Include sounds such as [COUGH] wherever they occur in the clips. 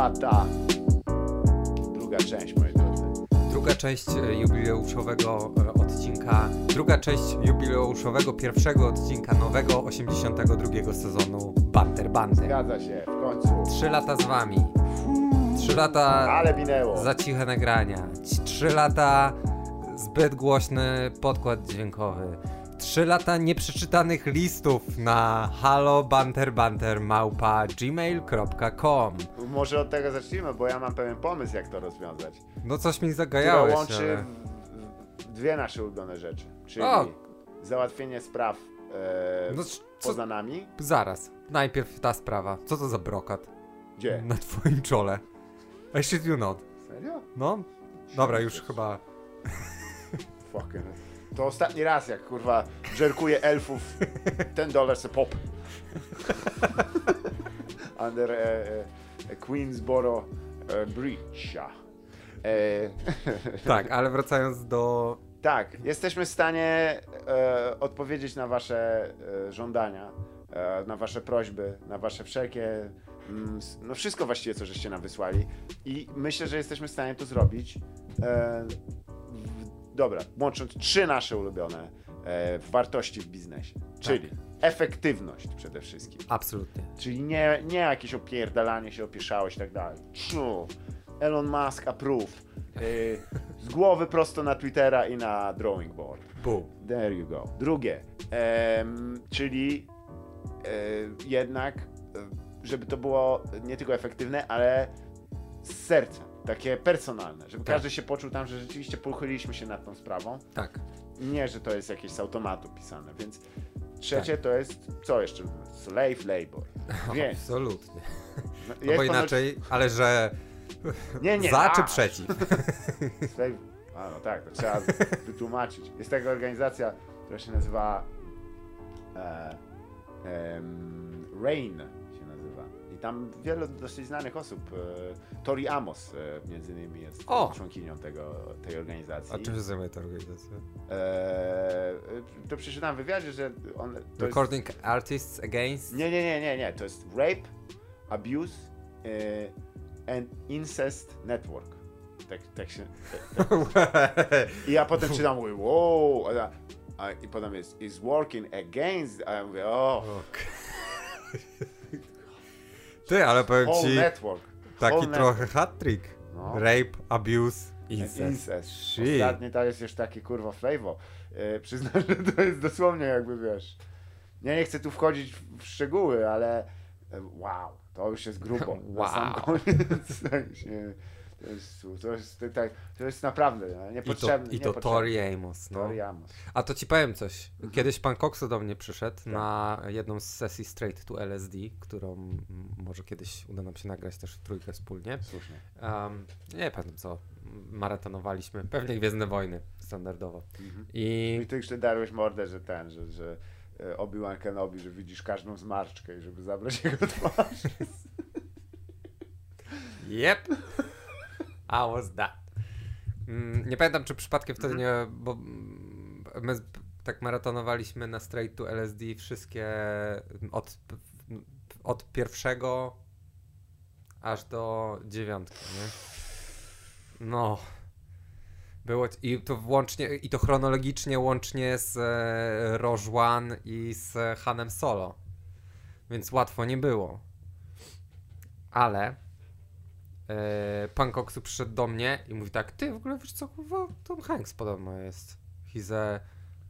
lata. Druga część, moi drodzy. Druga część e, jubileuszowego e, odcinka, druga część jubileuszowego pierwszego odcinka nowego 82 sezonu Banter Banter. Zgadza się, w końcu. Trzy lata z wami. Trzy lata Ale minęło. za ciche nagrania. Trzy lata zbyt głośny podkład dźwiękowy. Trzy lata nieprzeczytanych listów na halobanterbanter.małpa gmail.com Może od tego zacznijmy, bo ja mam pewien pomysł, jak to rozwiązać. No coś mi zagajałeś, łączy ale... dwie nasze ulubione rzeczy. Czyli O! załatwienie spraw e, No co... poza nami. Zaraz. Najpierw ta sprawa. Co to za brokat? Gdzie? Na twoim czole. I shit you not. Serio? No. Dobra, już chyba... Fucking. To ostatni raz, jak kurwa żerkuję elfów. Ten dolar se pop. [LAUGHS] Under e, e, e, Queensboro e, Bridge. [LAUGHS] Tak, ale wracając do... tak, jesteśmy w stanie odpowiedzieć na wasze żądania, na wasze prośby, na wasze wszelkie. Mm, no wszystko właściwie, co żeście nam wysłali. I myślę, że jesteśmy w stanie to zrobić. E, dobra, łącząc trzy nasze ulubione e, wartości w biznesie. Czyli efektywność przede wszystkim. Absolutnie. Czyli nie, nie jakieś opierdalanie się, opieszałeś i tak dalej. Ciu. Elon Musk approve. Y, z głowy prosto na Twittera i na drawing board. Boom. There you go. Drugie, czyli e, jednak, e, żeby to było nie tylko efektywne, ale z sercem, takie personalne, żeby Tak. każdy się poczuł tam, że rzeczywiście pochyliliśmy się nad tą sprawą. Tak. Nie, że to jest jakieś z automatu pisane, więc trzecie to jest, co jeszcze? Slave labor. [LAUGHS] Więc, Absolutnie. no, No bo inaczej, ale że... [LAUGHS] Nie, nie, Za czy a. przeciw? [LAUGHS] Slave... A, no tak, to trzeba wytłumaczyć. Jest taka organizacja, która się nazywa e, em, RAIN tam wiele dosyć znanych osób, e, Tori Amos e, między innymi jest O! członkinią tego, tej organizacji. A czym się zajmuje ta organizacja? E, to przeczytałem w wywiadzie, że on... To jest, Recording Artists Against... nie, nie, nie, nie, nie. To jest Rape, Abuse e, and Incest Network. Tak, tak się... Tak, I ja potem czytam, mówię, wow, a, ja- a, i potem jest, is working against, a ja mówię, o, Ty, ale powiem whole ci, network. taki whole trochę hat-trick. No. Rape, abuse, Incest. incest. Shit. Ostatni to jest już taki kurwa flavor. E, przyznam, [LAUGHS] że to jest dosłownie jakby, wiesz, ja nie chcę tu wchodzić w, szczegóły, ale e, wow, to już jest grubo. Na sam Wow. koniec, [LAUGHS] to jest, to jest, tak, to jest naprawdę no, I to, niepotrzebne. i to niepotrzebne. Tori Amos. No. Tori Amos. A to ci powiem coś. Mhm. Kiedyś pan Coxu do mnie przyszedł Tak. na jedną z sesji Straight to LSD, którą może kiedyś uda nam się nagrać też w trójkę wspólnie. Słusznie. Um, nie pamiętam co. Maratonowaliśmy. Pewnie Gwiezdne Wojny standardowo. Mhm. I I ty jeszcze darłeś mordę, że ten, że, że e, Obi-Wan Kenobi, że widzisz każdą zmarszczkę i żeby zabrać jego twarz. Yep. [LAUGHS] I was that. Mm, Nie pamiętam, czy przypadkiem wtedy nie, bo mm, my tak maratonowaliśmy na Straight to LSD wszystkie od, od pierwszego aż do dziewiątki, nie? No. Było, i to włącznie, i to chronologicznie łącznie z e, Rogue One i z Hanem Solo. Więc łatwo nie było. Ale e, pan Coxu przyszedł do mnie i mówi tak, ty w ogóle wiesz co, kurwa, Tom Hanks podobno jest. He's a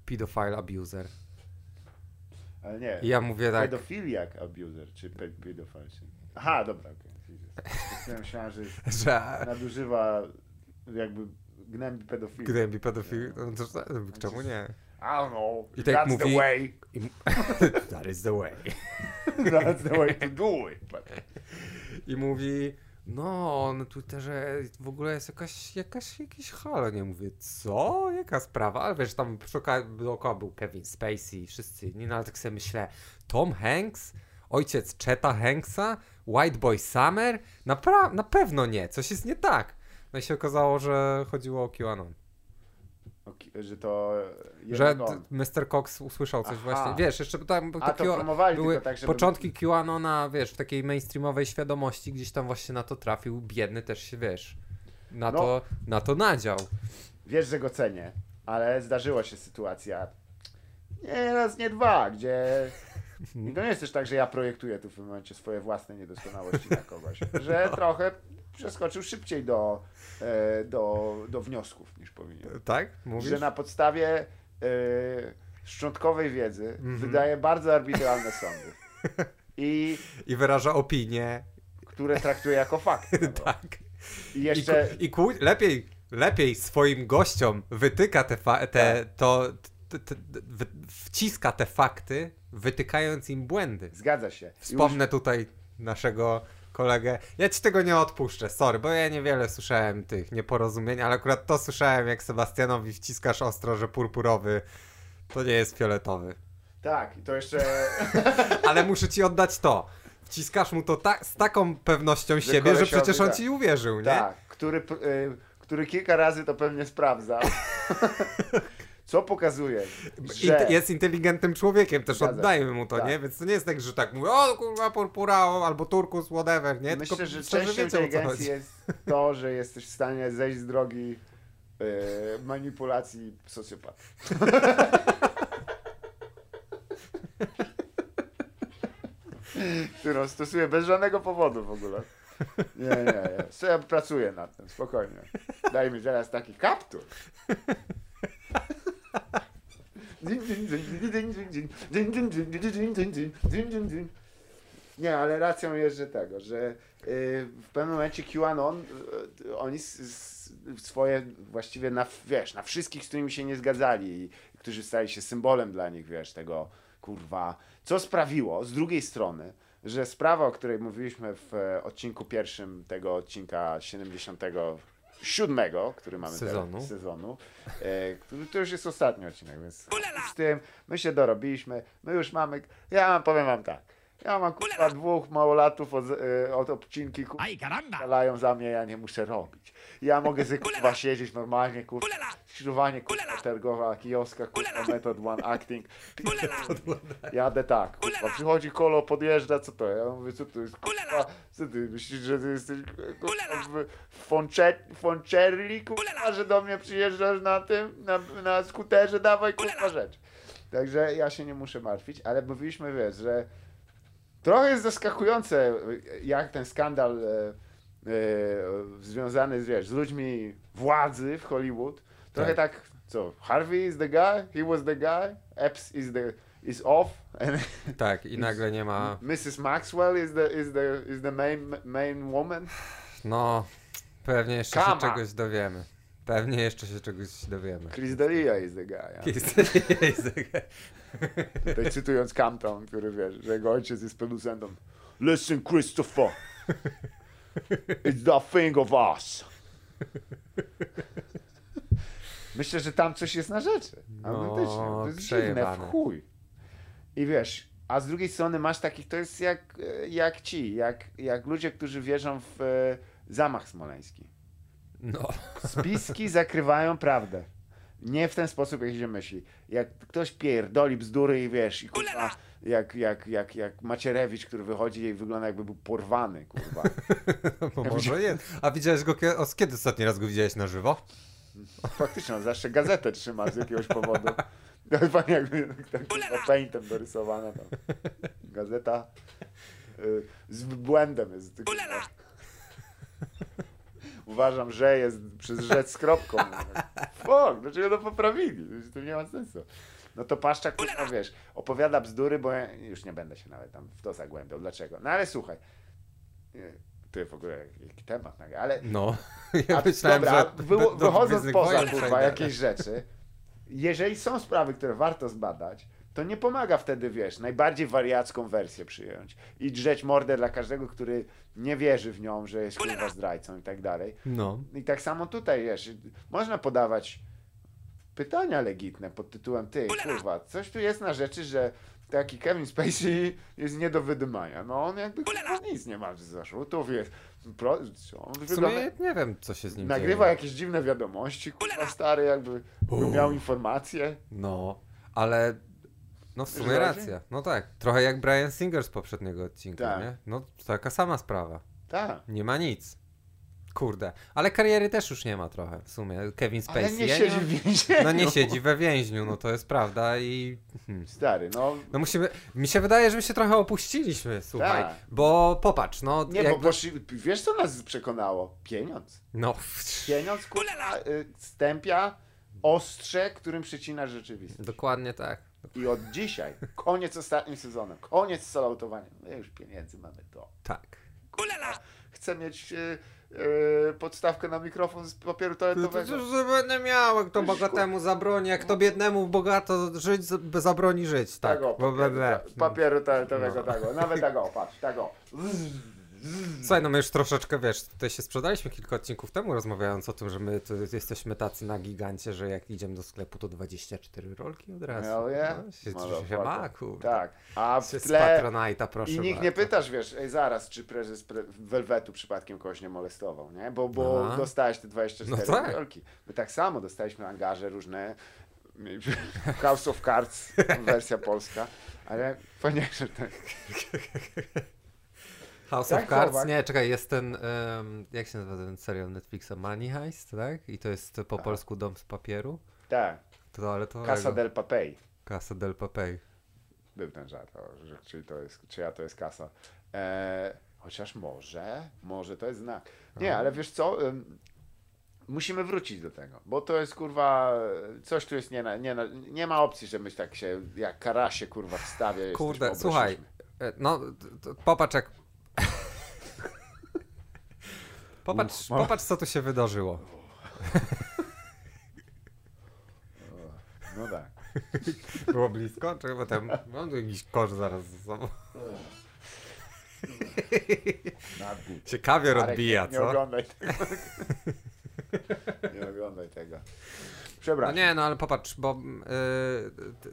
pedophile abuser. Ale nie. I ja mówię tak, Pedofiliak abuser, czy pe pedofil. Aha, dobra, okej. Okay. Myślałem, że [LAUGHS] że nadużywa jakby gnębi pedofilii. gnębi pedofil, no to, to, czemu nie? I don't know. I tak That's mówi- the way. I, [LAUGHS] that is the way. [LAUGHS] That's the way to do it. But... I mówi, no na Twitterze w ogóle jest jakaś, jakaś, jakiś halo. Nie mówię, co? Jaka sprawa? Ale wiesz, tam dookoła był Kevin Spacey i wszyscy inni, no ale tak sobie myślę, Tom Hanks? Ojciec Cheta Hanksa? White Boy Summer? Napra- na pewno nie, coś jest nie tak. No i się okazało, że chodziło o QAnon. Że to Że on. Mr. Cox usłyszał coś Aha. właśnie. Wiesz, jeszcze tam A to promowali były tylko tak, żeby... początki QAnona, wiesz, w takiej mainstreamowej świadomości, gdzieś tam właśnie na to trafił. Biedny też się, wiesz, na, No. to, na to nadział. Wiesz, że go cenię, ale zdarzyła się sytuacja nie raz, nie dwa, gdzie [LAUGHS] i to nie jest też tak, że ja projektuję tu w tym momencie swoje własne niedoskonałości na kogoś, że [LAUGHS] trochę przeskoczył szybciej do, e, do, do wniosków niż powinien. Tak? Mówisz? Że na podstawie e, szczątkowej wiedzy Mhm. wydaje bardzo arbitralne sądy. [LAUGHS] I I wyraża opinię. które traktuje jako fakty. no [LAUGHS] Tak. I I, jeszcze ku, i ku, lepiej, lepiej swoim gościom wytyka te, te Tak. to, t, t, wy, wciska te fakty, wytykając im błędy. zgadza się. I Wspomnę tutaj naszego kolegę. Ja ci tego nie odpuszczę, sorry, bo ja niewiele słyszałem tych nieporozumień, ale akurat to słyszałem, jak Sebastianowi wciskasz ostro, że purpurowy to nie jest fioletowy. Tak, i to jeszcze [LAUGHS] Ale muszę ci oddać to. Wciskasz mu to ta, z taką pewnością Że siebie, że przecież on tak. ci uwierzył, nie? Tak, który, y, który kilka razy to pewnie sprawdzał. [LAUGHS] Co pokazuje, że... Jest inteligentnym człowiekiem, też Zgadza oddajmy mu to, Tak. nie? Więc to nie jest tak, że tak mówi, o kurwa purpura, o, albo turkus, whatever, nie? Myślę, Tylko że częścią inteligencji jest to, że jesteś w stanie zejść z drogi y, manipulacji socjopata. Którą stosuję bez żadnego powodu w ogóle. Nie, nie, nie. Co ja pracuję nad tym, spokojnie. Daj mi teraz taki kaptur. Nie, ale racją jest, że tego, że y, w pewnym momencie QAnon, y, oni swoje właściwie na, wiesz, na wszystkich, z którymi się nie zgadzali i którzy stali się symbolem dla nich, wiesz, tego kurwa, co sprawiło z drugiej strony, że sprawa, o której mówiliśmy w e, odcinku pierwszym tego odcinka 77, który mamy Sezonu. teraz sezonu, e, który to już jest ostatni odcinek, więc z tym my się dorobiliśmy, my już mamy, ja powiem wam tak, ja mam kurwa dwóch małolatów od, e, od obcinki, kurwa. Dalają za mnie, ja nie muszę robić. Ja mogę z kurwa siedzieć normalnie, kurwa, skrzyżowanie kurwa targowa, kioska, kurwa, method one acting. [LAUGHS] Jadę tak, kurwa, przychodzi kolo, podjeżdża, co to? Ja mówię, co to jest, kurwa, co ty myślisz, że ty jesteś, kurwa, Foncherli, kurwa, że do mnie przyjeżdżasz na tym, na, na skuterze, dawaj, kurwa, rzecz. Także ja się nie muszę martwić, ale mówiliśmy, wiesz, że Trochę jest zaskakujące, jak ten skandal e, e, związany z, wiesz, z ludźmi władzy w Hollywood. Trochę tak. co, Harvey is the guy, he was the guy, Epps is the is off, and [LAUGHS] Tak, i nagle nie ma, Mrs. Maxwell is the is the is the main main woman. no, pewnie jeszcze się Kama. czegoś dowiemy. Pewnie jeszcze się czegoś dowiemy. Chris D'Elia is the guy. Ja. Jest- Tutaj cytując Campton, który wiesz, że jego ojciec jest producentą. Listen, Christopher. It's the thing of us. Myślę, że tam coś jest na rzeczy. Autentycznie. To jest dziwne w chuj. I wiesz, a z drugiej strony masz takich, to jest jak, e, jak ci, jak, jak ludzie, którzy wierzą w e, zamach smoleński. No, Spiski zakrywają prawdę. Nie w ten sposób, jak się myśli. Jak ktoś pierdoli bzdury i wiesz, i kurwa, jak, jak, jak, jak Macierewicz, który wychodzi i wygląda jakby był porwany, kurwa. [LAUGHS] bo może jest. A widziałeś go, kiedy ostatni raz go widziałeś na żywo? Faktycznie, on zawsze gazetę trzyma z jakiegoś powodu. Chyba jakby tak paintem dorysowana tam. Gazeta y, z błędem jest. Kurwa. Uważam, że jest przez rzecz z kropką. Fuck, dlaczego to poprawili? To nie ma sensu. No to Paszczak, kurwa, wiesz, opowiada bzdury, bo ja już nie będę się nawet tam w to zagłębiał. Dlaczego? No ale słuchaj. Ty w ogóle jaki temat, ale No, [LAUGHS] ja a, myślałem, dobra, że wy, do- wychodząc poza kurwa, jakieś rzeczy, jeżeli są sprawy, które warto zbadać, to nie pomaga wtedy, wiesz, najbardziej wariacką wersję przyjąć i drzeć mordę dla każdego, który nie wierzy w nią, że jest kurwa zdrajcą i tak dalej. No, I tak samo tutaj, wiesz, można podawać pytania legitne pod tytułem ty, kurwa, coś tu jest na rzeczy, że taki Kevin Spacey jest nie do wydymania. No on jakby kurwa, nic nie ma z zarzutów, jest Pro, on W wygląda, sumie nie wiem, co się z nim nagrywa dzieje. jakieś dziwne wiadomości, kurwa stary, jakby miał informacje. No, ale... No w sumie racja. No tak. Trochę jak Brian Singer z poprzedniego odcinka, Tak. nie? No taka sama sprawa. Tak. Nie ma nic. Kurde. Ale kariery też już nie ma trochę w sumie. Kevin Spacey. Ale nie ja siedzi w więzieniu. No nie siedzi we więźniu, no to jest prawda i... Hmm. Stary, no No musimy... Mi się wydaje, że my się trochę opuściliśmy, słuchaj. Tak. Bo popatrz, no Nie, jakby... bo poszli, wiesz co nas przekonało? Pieniądz. No, Pieniądz, kurwa, y, stępia ostrze, którym przecina rzeczywistość. dokładnie tak. I od dzisiaj, koniec ostatnim sezonem, koniec z salautowaniem. My już pieniędzy mamy to. Tak. Chcę mieć y, y, podstawkę na mikrofon z papieru To toaletowego. już będę miał, jak to bogatemu zabroni, jak to biednemu bogato żyć, zabroni żyć, tak. Tego, Bo- papieru, papieru toaletowego, No. tego. Nawet tego, patrz, tego. Słuchaj, no my już troszeczkę, wiesz, tutaj się sprzedaliśmy kilka odcinków temu, rozmawiając o tym, że my jesteśmy tacy na gigancie, że jak idziemy do sklepu, to 24 rolki od razu. Hell yeah. No, się, się Motherfucker. ma, kurde. Tak, a Się w z tle... Patronite'a, proszę I nikt bardzo. nie pytasz, wiesz, ej, zaraz, czy prezes pre... Velvetu przypadkiem kogoś nie molestował, nie? Bo, bo Aha. dostałeś te 24 No tak. rolki. My tak samo dostaliśmy angaże różne. [LAUGHS] House of Cards, wersja polska. Ale że tak. [LAUGHS] House Tak, of Cards? chłopak. Nie, czekaj, jest ten, em, jak się nazywa ten serial Netflixa? Money Heist, tak? I to jest po polsku Dom z papieru? Tak, To, ale to... Casa del Papel. Casa del Papel. Był ten żart, o, że, czy, to jest, czyja to jest kasa. E, chociaż może, może to jest znak. Nie, ale wiesz co? Ym, musimy wrócić do tego, bo to jest kurwa, coś tu jest nie, na, nie, na, nie ma opcji, żebyś tak się, jak karasie kurwa wstawia. Kurde, słuchaj, e, no popatrz jak... Popatrz, No. popatrz co tu się wydarzyło. No tak. Było blisko? Czy potem mam tu jakiś kosz zaraz ze sobą. Nadgód. Się kawior odbija, nie co? oglądaj tego. nie oglądaj tego. No Przepraszam. nie, no ale popatrz, bo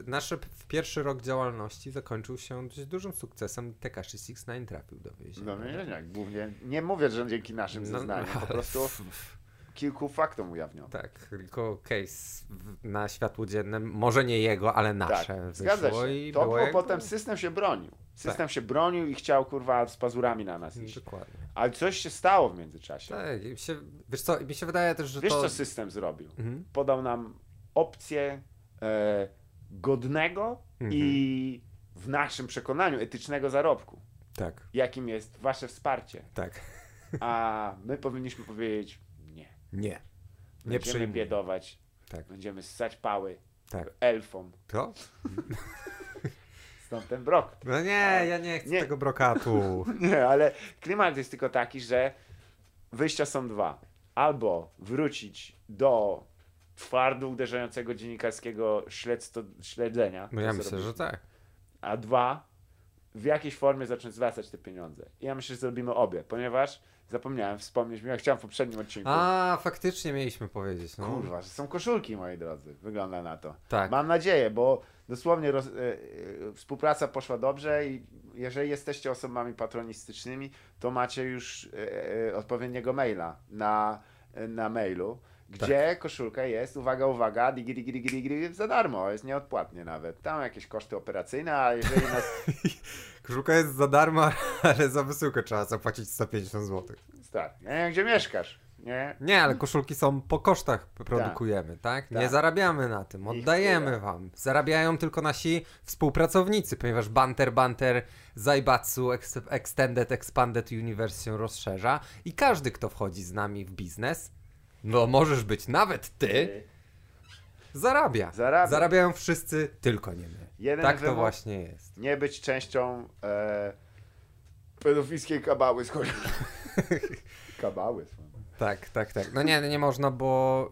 y, nasz pierwszy rok działalności zakończył się dość dużym sukcesem. Tekashi 69 trafił do więzienia. No nie, nie, głównie, nie mówię, że dzięki naszym No, zeznaniom, po ale- prostu kilku faktom ujawniono. Tak, tylko case na światło dzienne, może nie jego, ale nasze Tak, zgadza się. i To było potem system się bronił. System Tak. się bronił i chciał kurwa z pazurami na nas iść. Dokładnie. Ale coś się stało w międzyczasie. Tak, i się, wiesz co, mi się wydaje też, że Wiesz to... co system zrobił? Mhm. Podał nam opcję e, godnego Mhm. i w naszym przekonaniu etycznego zarobku, Tak, jakim jest wasze wsparcie. tak. A my powinniśmy powiedzieć nie. Nie. Będziemy biedować, Tak, będziemy ssać pały tak. elfom. To? Stąd ten brok. No nie, ja nie chcę Nie. tego brokatu. [LAUGHS] Nie, ale klimat jest tylko taki, że wyjścia są dwa. Albo wrócić do twardo uderzającego dziennikarskiego śledztwo, śledzenia. No ja myślę, że tak. A dwa, w jakiejś formie zacząć zwracać te pieniądze. I ja myślę, że zrobimy obie, ponieważ zapomniałem wspomnieć, ja chciałem w poprzednim odcinku. A, faktycznie mieliśmy powiedzieć, no. Kurwa, że są koszulki, moi drodzy. Wygląda na to. Tak. Mam nadzieję, bo dosłownie roz, e, e, współpraca poszła dobrze i jeżeli jesteście osobami patronistycznymi, to macie już e, e, odpowiedniego maila na, na mailu, gdzie Tak. koszulka jest, uwaga, uwaga, digi, digi, digi, digi, za darmo, jest nieodpłatnie nawet. Tam jakieś koszty operacyjne, a jeżeli nas... [LAUGHS] Koszulka jest za darmo, [LAUGHS] ale za wysyłkę trzeba zapłacić 150 zł. Stary, ja nie wiem, gdzie mieszkasz, nie? Nie, ale koszulki są po kosztach produkujemy, tak? Nie Tak. zarabiamy na tym, oddajemy wam. Zarabiają tylko nasi współpracownicy, ponieważ Banter Banter Zaibatsu Ex- Extended Expanded Universe się rozszerza i każdy, kto wchodzi z nami w biznes, no możesz być nawet ty, zarabia. Zarabia. Zarabiają wszyscy, tylko nie my. Jeden tak to właśnie jest. Nie być częścią e, pedofilskiej kabały z [LAUGHS] kabały. Tak, tak, tak. No nie, nie można, bo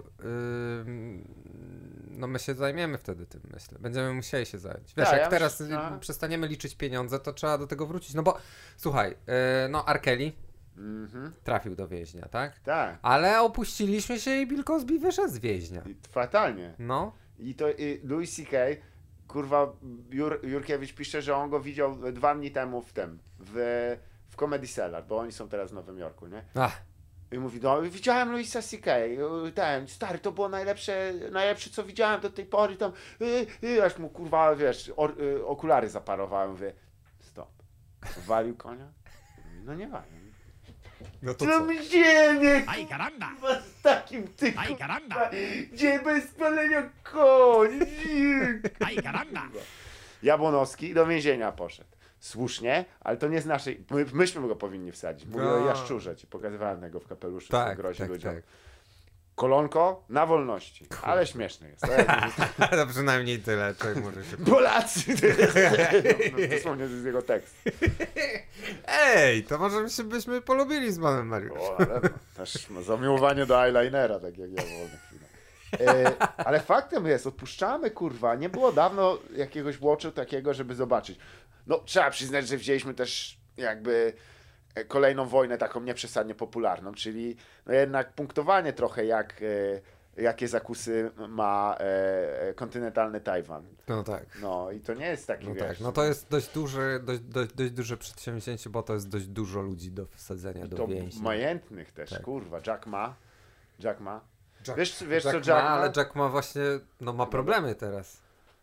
no my się zajmiemy wtedy tym, myślę. Będziemy musieli się zająć. Wiesz, Tak, jak ja teraz myślę, no. przestaniemy liczyć pieniądze, to trzeba do tego wrócić. No bo słuchaj, y, no Arkeli Mhm. trafił do więźnia, tak? Tak. Ale opuściliśmy się i Bill Cosby wyszedł z więźnia. Fatalnie. No, I to i Louis C.K. Kurwa, Jur, Jurkiewicz pisze, że on go widział dwa dni temu w tym, w, w Comedy Cellar, bo oni są teraz w Nowym Jorku, nie? Ach, I mówi, no widziałem Luisa C.K., ten, stary, to było najlepsze, najlepsze co widziałem do tej pory, tam, y, y, aż mu kurwa, wiesz, or, y, okulary zaparowałem, mówię, stop, walił konia? No nie walił. No to No co? ¡Ay, caramba! kurwa, z takim ty, ¡Ay, kurwa, caramba! gdzie bez palenia koń, ¡Ay, caramba! Jabłonowski do więzienia poszedł. Słusznie, ale to nie z naszej. My, myśmy go powinni wsadzić. Mówię o A. jaszczurze, ci pokazywałem go w kapeluszu, co Tak, grozi tak, ludziom. tak. Kolonko na wolności, ale śmieszny jest. [LAUGHS] Ale przynajmniej tyle, człowiek może się... [LAUGHS] Polacy! To jest, no, dosłownie to jest jego tekst. [LAUGHS] Ej, to może byśmy, byśmy polubili z panem Mariusz. O, ale no, też zamiłowanie do eyelinera, tak jak ja wolę chwilę. E, ale faktem jest, odpuszczamy kurwa. Nie było dawno jakiegoś watchu takiego, żeby zobaczyć. No, trzeba przyznać, że wzięliśmy też jakby kolejną wojnę taką nieprzesadnie popularną, czyli no jednak punktowanie trochę jak, e, jakie zakusy ma e, kontynentalny Tajwan. No tak. No i to nie jest taki, No wiesz, tak, no to jest dość duże, dość, dość, dość duże przedsięwzięcie, bo to jest dość dużo ludzi do wsadzenia do to więźni. majętnych też, Tak. kurwa. Jack ma. Jack ma. Jack, Wiesz, wiesz Jack co Jack ma, ale Jack ma właśnie, no ma problemy teraz.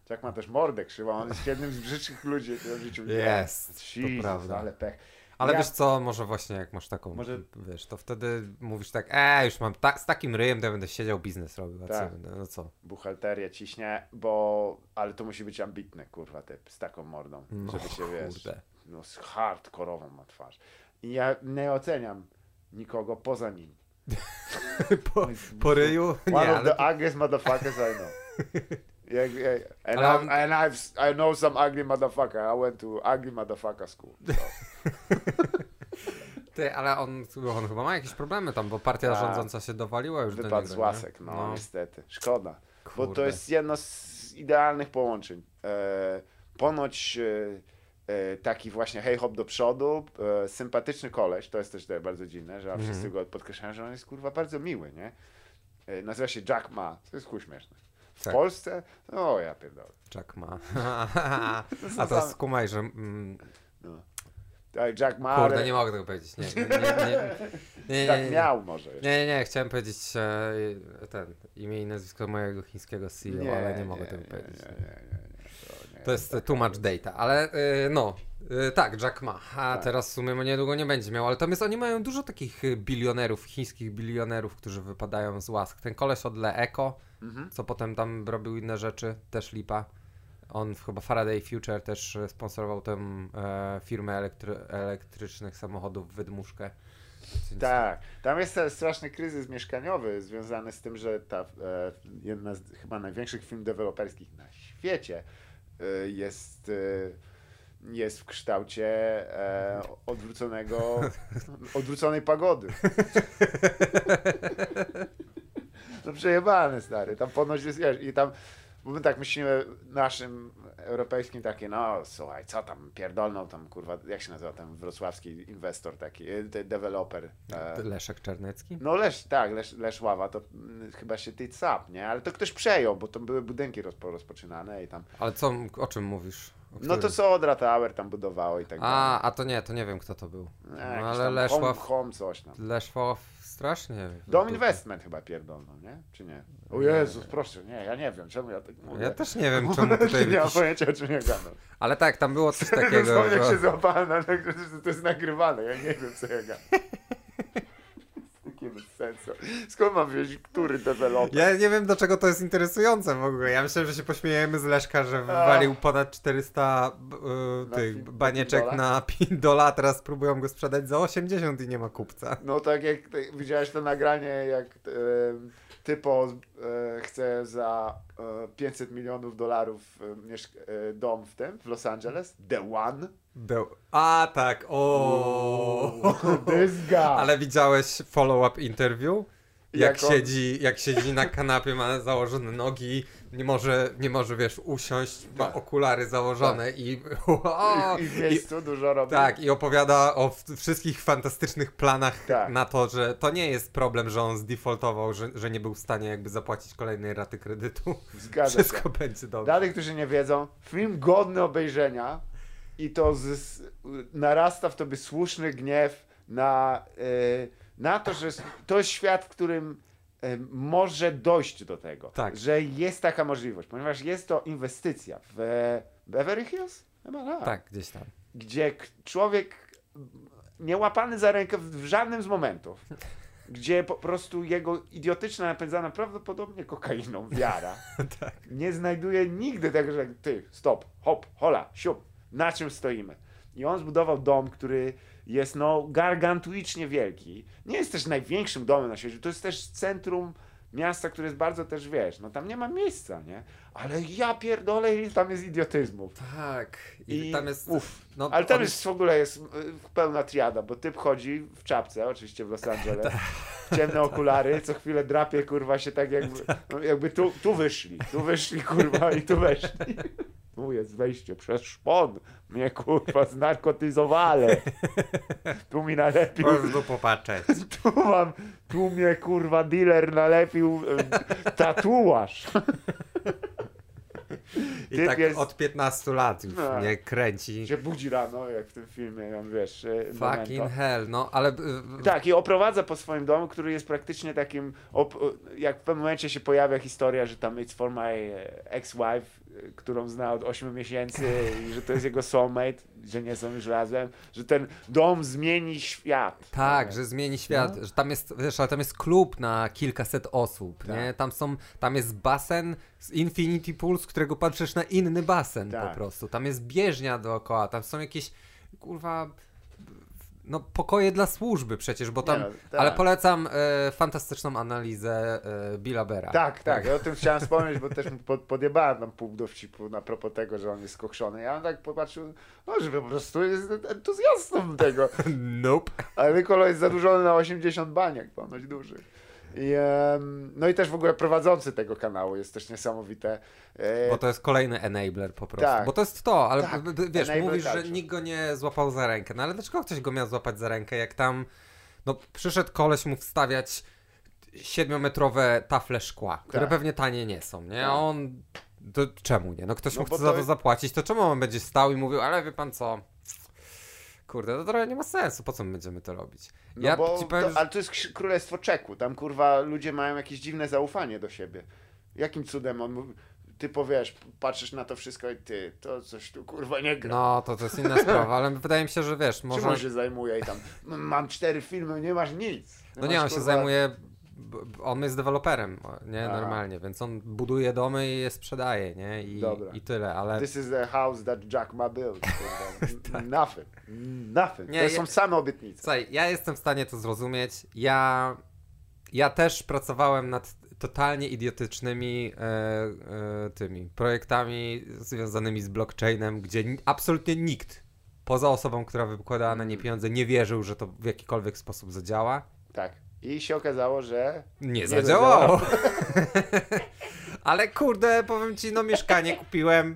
Jack ma też mordę krzywą, on jest jednym z brzydszych ludzi, w życiu Jest, to prawda. ale pech. Ale Ja- wiesz co, może właśnie jak masz taką, Może- wiesz, to wtedy mówisz tak, e, już mam tak, z takim ryjem, to ja będę siedział, biznes robił, a Tak. co, no co? Buchalterię ciśnie, bo... Ale to musi być ambitny, kurwa, typ, z taką mordą, No, żeby się, wiesz, kurde. no z hardkorową ma twarz. I ja nie oceniam nikogo poza nim. [LAUGHS] po, po ryju? [LAUGHS] Nie, One of ale the ugliest motherfuckers I know. [LAUGHS] Jak, jak, and, Ale I'm, on- and I've, I know some ugly motherfucker. I went to ugly motherfucker school. So. [LAUGHS] ty, ale on, on chyba ma jakieś problemy tam, bo partia Tak. rządząca się dowaliła już do niego, z łasek, no, niestety. Szkoda. Bo to Kurde. jest jedno z idealnych połączeń. E, ponoć e, e, taki właśnie hej hop do przodu, e, sympatyczny koleś, to jest też te- bardzo dziwne, że Mhm. wszyscy go podkreślają, że on jest kurwa bardzo miły, nie? E, nazywa się Jack Ma, to jest chuj śmieszne. W Tak. Polsce? O, ja pierdolę. Jack ma. [LAUGHS] [LAUGHS] A to skumaj, że... Mm, No. Tak, Jack Ma, kurde, ale nie mogę tego powiedzieć, nie. Nie, nie, nie, tak miał może. Nie, nie, chciałem powiedzieć e, ten, imię i nazwisko mojego chińskiego CEO, ale nie mogę tego powiedzieć. Nie, nie, nie, nie, to jest too much data, ale y, no, y, tak, Jack ma, a Tak. teraz w sumie niedługo nie będzie miał, ale jest, oni mają dużo takich y, bilionerów, chińskich bilionerów, którzy wypadają z łask. Ten koleś od Le Eco, Mhm. co potem tam robił inne rzeczy, też lipa. On chyba Faraday Future też e, sponsorował tę e, firmę elektry elektrycznych samochodów Wydmuszkę. Tak, tam jest straszny kryzys mieszkaniowy związany z tym, że ta e, jedna z chyba największych firm deweloperskich na świecie e, jest, e, jest w kształcie e, odwróconego, [LAUGHS] odwróconej pagody. No [LAUGHS] przejebane stary, tam ponoć jest, wiesz, i tam, bo my tak myślimy naszym europejskim takie, no słuchaj, co tam, pierdolną tam, kurwa, jak się nazywa ten wrocławski inwestor taki, e, de- deweloper. E, Leszek Czarnecki? no Lesz, tak, Lesz, Lesz Ława, to mm, chyba się ty sap, nie? Ale to ktoś przejął, bo to były budynki rozpo, rozpoczynane i tam... Ale co, o czym mówisz? No to co Odra Tower tam budowało i tak A, a to nie, to nie wiem kto to był. dalej. No, jakiś ale Leszław, Home, home coś tam. Leszław strasznie. Dom Investment chyba pierdolną, nie? Czy nie? O Jezus, proszę, nie, ja nie wiem, czemu ja tak mówię. Ja też nie wiem [LAUGHS] czemu tutaj... nie mam pojęcia, o czym ja gadam. Ale tak, tam było coś [LAUGHS] takiego, że... się złapałem że to jest nagrywane, ja nie wiem, co ja gadam. [LAUGHS] Bez sensu. Skąd mam wiedzieć, który deweloper? Ja nie wiem, do czego to jest interesujące w ogóle. Ja myślałem, że się pośmiejemy z Leszka, że wywalił ponad 400 b- y, tych banieczek na pindola, a teraz próbują go sprzedać za 80 i nie ma kupca. No tak jak ty, widziałeś to nagranie, jak e, typo e, chce za e, 500 milionów dolarów e, e, dom w tym, w Los Angeles, The One. Był. A tak, o. This [LAUGHS] guy. Ale widziałeś follow-up interview? Jak, Jak on- siedzi, jak siedzi na kanapie, ma założone nogi, nie może, nie może wiesz, usiąść, ma Tak. okulary założone i, [LAUGHS] o, I, w i, miejscu dużo robi. Tak, i opowiada o wszystkich fantastycznych planach Tak. na to, że to nie jest problem, że on zdefaultował, że, że nie był w stanie jakby zapłacić kolejnej raty kredytu. Zgadza Wszystko się. będzie dobrze. Dla tych, którzy nie wiedzą, film godny obejrzenia. i to z, narasta w tobie słuszny gniew na, y, na to, że to jest świat, w którym może dojść do tego, Tak. że jest taka możliwość, ponieważ jest to inwestycja w Beverly Hills? Chyba tak. Tak, gdzieś tam. Gdzie człowiek niełapany za rękę w, w żadnym z momentów, [LAUGHS] gdzie po prostu jego idiotyczna, napędzana prawdopodobnie kokainą wiara [LAUGHS] tak. nie znajduje nigdy tego, że ty, stop, hop, hola, siup, na czym stoimy. I on zbudował dom, który jest no gargantuicznie wielki. Nie jest też największym domem na świecie, to jest też centrum miasta, które jest bardzo też, wiesz, no tam nie ma miejsca, nie? Ale ja pierdolę, ile tam jest idiotyzmu. Tak. I, I tam jest. uff. No, Ale tam on jest w ogóle jest y, pełna triada, bo typ chodzi w czapce, oczywiście w Los Angeles, Tak. ciemne [LAUGHS] okulary, co chwilę drapie, kurwa, się tak jakby, no, jakby tu, tu wyszli, tu wyszli, kurwa, i tu weszli. Tu jest wejście przez szpon, mnie, kurwa, znarkotyzowale. Tu mi nalepił, Można popatrzeć. [LAUGHS] tu mam, tu mnie, kurwa, dealer nalepił y, tatuaż. [LAUGHS] I Typ tak jest- od 15 lat już No. mnie kręci. się budzi rano, jak w tym filmie, wiesz, y, Fucking Memento. hell, no ale. Tak, i oprowadza po swoim domu, który jest praktycznie takim. Op- jak w pewnym momencie się pojawia historia, że tam it's for my e, ex-wife, e, którą zna od 8 miesięcy, i że to jest jego soulmate, że nie są już razem, że ten dom zmieni świat. Tak, że zmieni świat, że tam jest, wiesz, ale tam jest klub na kilkaset osób, Tak. nie? Tam są, tam jest basen z Infinity Pool, z którego patrzysz na inny basen Tak. po prostu. Tam jest bieżnia dookoła, tam są jakieś, kurwa, no pokoje dla służby przecież, bo tam, Nie, no, tak. ale polecam e, fantastyczną analizę e, Billa Bera. Tak, tak, ja o tym chciałem [LAUGHS] wspomnieć, bo też pod, podjebałem tam pół dowcipu na propos tego, że on jest skokszony. Ja tak popatrzył, no, że po prostu jest entuzjastą tego. [LAUGHS] Nope. Ale Nikola jest zadłużony na 80 baniek, ponoć dużych. I, no i też w ogóle prowadzący tego kanału jest też niesamowite. E, Bo to jest kolejny enabler po prostu. Tak. Bo to jest to, ale Tak, wiesz, enabler mówisz, że culture. nikt go nie złapał za rękę. No ale dlaczego ktoś go miał złapać za rękę, jak tam no przyszedł koleś mu wstawiać siedmiometrowe tafle szkła, które Tak. pewnie tanie nie są, nie? Tak. A on to czemu nie? No ktoś No mu chce za to- to zapłacić, to czemu on będzie stał i mówił, ale wie pan co? Kurde, to trochę nie ma sensu, po co my będziemy to robić? No ja bo powiem, to, ale to jest królestwo Czeku. Tam kurwa ludzie mają jakieś dziwne zaufanie do siebie. Jakim cudem on mówi, ty powiesz, patrzysz na to wszystko i ty, to coś tu kurwa nie gra. No, to to jest inna sprawa, ale wydaje mi się, że wiesz, Czym może... on się zajmuje i tam, "M- mam cztery filmy, nie masz nic. No nie, on się kurwa- zajmuje. On jest deweloperem, nie? Aha. Normalnie, więc on buduje domy i je sprzedaje, nie? I, Dobra. i tyle, ale. This is the house that Jack ma build. kurwa. [LAUGHS] Nothing. Nothing. Nie, to ja- są same obietnice. Słuchaj, ja jestem w stanie to zrozumieć. Ja. Ja też pracowałem nad totalnie idiotycznymi e, e, tymi projektami związanymi z blockchainem, gdzie ni- absolutnie nikt poza osobą, która wykładała na nie pieniądze, nie wierzył, że to w jakikolwiek sposób zadziała. Tak. I się okazało, że Nie, zadziałało. zadziałało. [LAUGHS] Ale kurde, powiem ci, no mieszkanie kupiłem.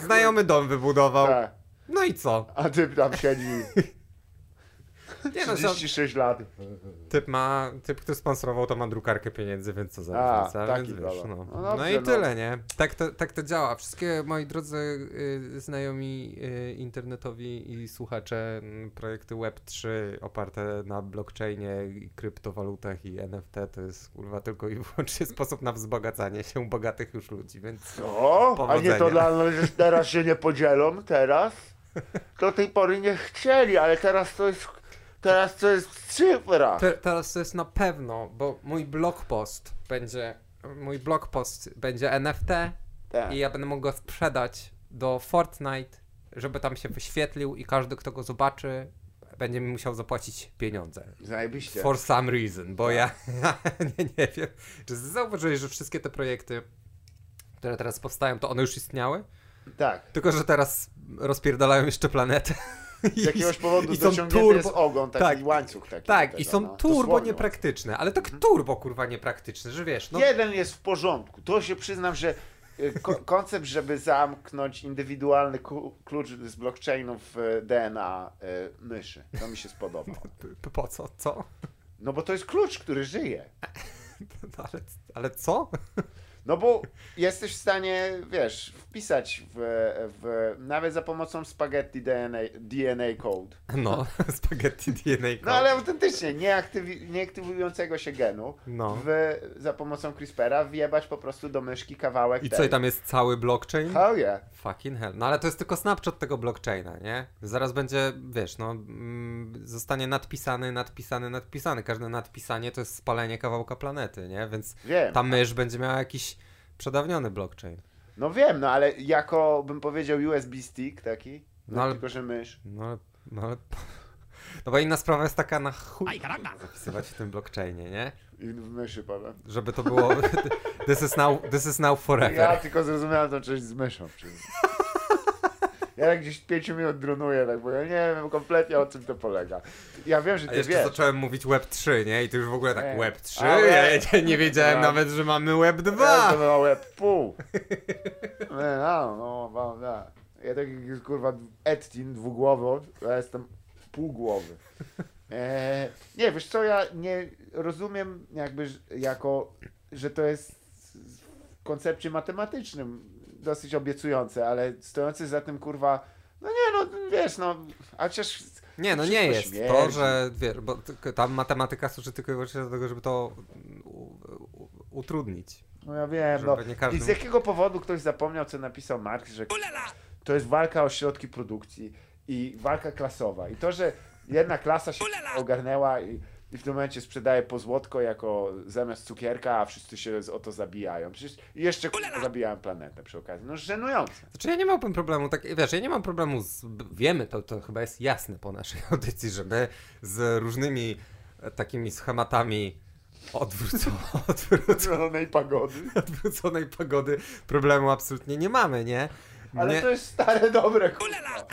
Znajomy dom wybudował. tak. No i co? A ty tam siedzi [LAUGHS] Nie no, co, 36 lat. typ ma, typ, który sponsorował, to ma drukarkę pieniędzy, więc co za różnica, więc wiesz, no. No No, i no. tyle, nie? Tak to, tak to działa. Wszystkie moi drodzy y, znajomi y, internetowi i słuchacze m, projekty Web3 oparte na blockchainie, i kryptowalutach i NFT to jest kurwa tylko i wyłącznie sposób na wzbogacanie się bogatych już ludzi, więc O, a nie to Powodzenia. dla że teraz się nie podzielą, teraz? Do tej pory nie chcieli, ale teraz to jest, teraz to jest cyfra. Te, teraz to jest na pewno, bo mój blog post będzie, mój blog post będzie NFT Tak. i ja będę mógł go sprzedać do Fortnite, żeby tam się wyświetlił i każdy, kto go zobaczy, będzie mi musiał zapłacić pieniądze. Zajebiście. For some reason, bo ja, [LAUGHS] nie, nie wiem. Czy zauważyłeś, że wszystkie te projekty, które teraz powstają, to one już istniały? Tak. Tylko, że teraz rozpierdalają jeszcze planetę. [LAUGHS] Z jakiegoś powodu dociągnięty turbo- jest ogon, taki tak. łańcuch taki. Tak, do i tego, są no. turbo Dosłownie. niepraktyczne, ale tak turbo kurwa niepraktyczne, że wiesz, no Jeden jest w porządku. To się przyznam, że y, ko [LAUGHS] koncept, żeby zamknąć indywidualny klucz z blockchainu w y, DNA y, myszy. To mi się spodobało. [LAUGHS] p- po co, co? No bo to jest klucz, który żyje. No, ale, ale co? No bo jesteś w stanie, wiesz, wpisać w, w nawet za pomocą spaghetti DNA, DNA code. No, [LAUGHS] spaghetti DNA. No ale autentycznie, nieaktywi, nieaktywującego się genu No. w, za pomocą CRISPRa wjebać po prostu do myszki kawałek I tej. co, i tam jest cały blockchain? Hell yeah. Fucking hell. No ale to jest tylko snapshot tego blockchaina, nie? Zaraz będzie, wiesz, no, mm, zostanie nadpisany, nadpisany, nadpisany. Każde nadpisanie to jest spalenie kawałka planety, nie? Więc Wiem. ta mysz będzie miała jakiś przedawniony blockchain. No wiem, no ale jako bym powiedział USB stick taki, no, No ale- tylko że mysz. No ale, no ale... No bo inna sprawa jest taka na chuj zapisywać w tym blockchainie, nie? I w myszy powiem. Żeby to było... [LAUGHS] This is now, this is now forever. Ja tylko zrozumiałem tą część z myszą. Czyli... Ja tak gdzieś 5 minut dronuję, tak, bo ja nie wiem kompletnie o czym to polega. Ja wiem, że A ty jeszcze wiesz. zacząłem mówić Web 3, nie? I ty już w ogóle tak Nie. Web 3. Ale- Ja nie wiedziałem Tak. nawet, że mamy Web Ja 2. to na łeb pół. [LAUGHS] Nie, no, no, no, no. Ja tak jak kurwa Ettin dwugłowy, ja jestem półgłowy. E, nie, wiesz co, ja nie rozumiem jakby jako, że to jest w koncepcie matematycznym dosyć obiecujące, ale stojący za tym kurwa, no nie no, wiesz, no, a chociaż Nie, no nie jest. To, że wiesz, bo ta matematyka służy tylko i wyłącznie do tego, żeby to utrudnić. No ja wiem, no. każdy I z jakiego powodu ktoś zapomniał, co napisał Marx, że to jest walka o środki produkcji i walka klasowa. I to, że jedna klasa się ogarnęła i, i w tym momencie sprzedaje po złotko jako zamiast cukierka, a wszyscy się o to zabijają. Przecież i jeszcze zabijają planetę przy okazji. No żenujące. Znaczy ja nie miałbym problemu, tak, wiesz, ja nie mam problemu z, wiemy, to, to chyba jest jasne po naszej [LAUGHS] audycji, że my z różnymi e, takimi schematami odwróco, [LAUGHS] odwróco, Zielonej pagody. [LAUGHS] odwróconej pogody problemu absolutnie nie mamy, nie? Ale nie to jest stare dobre kurwa.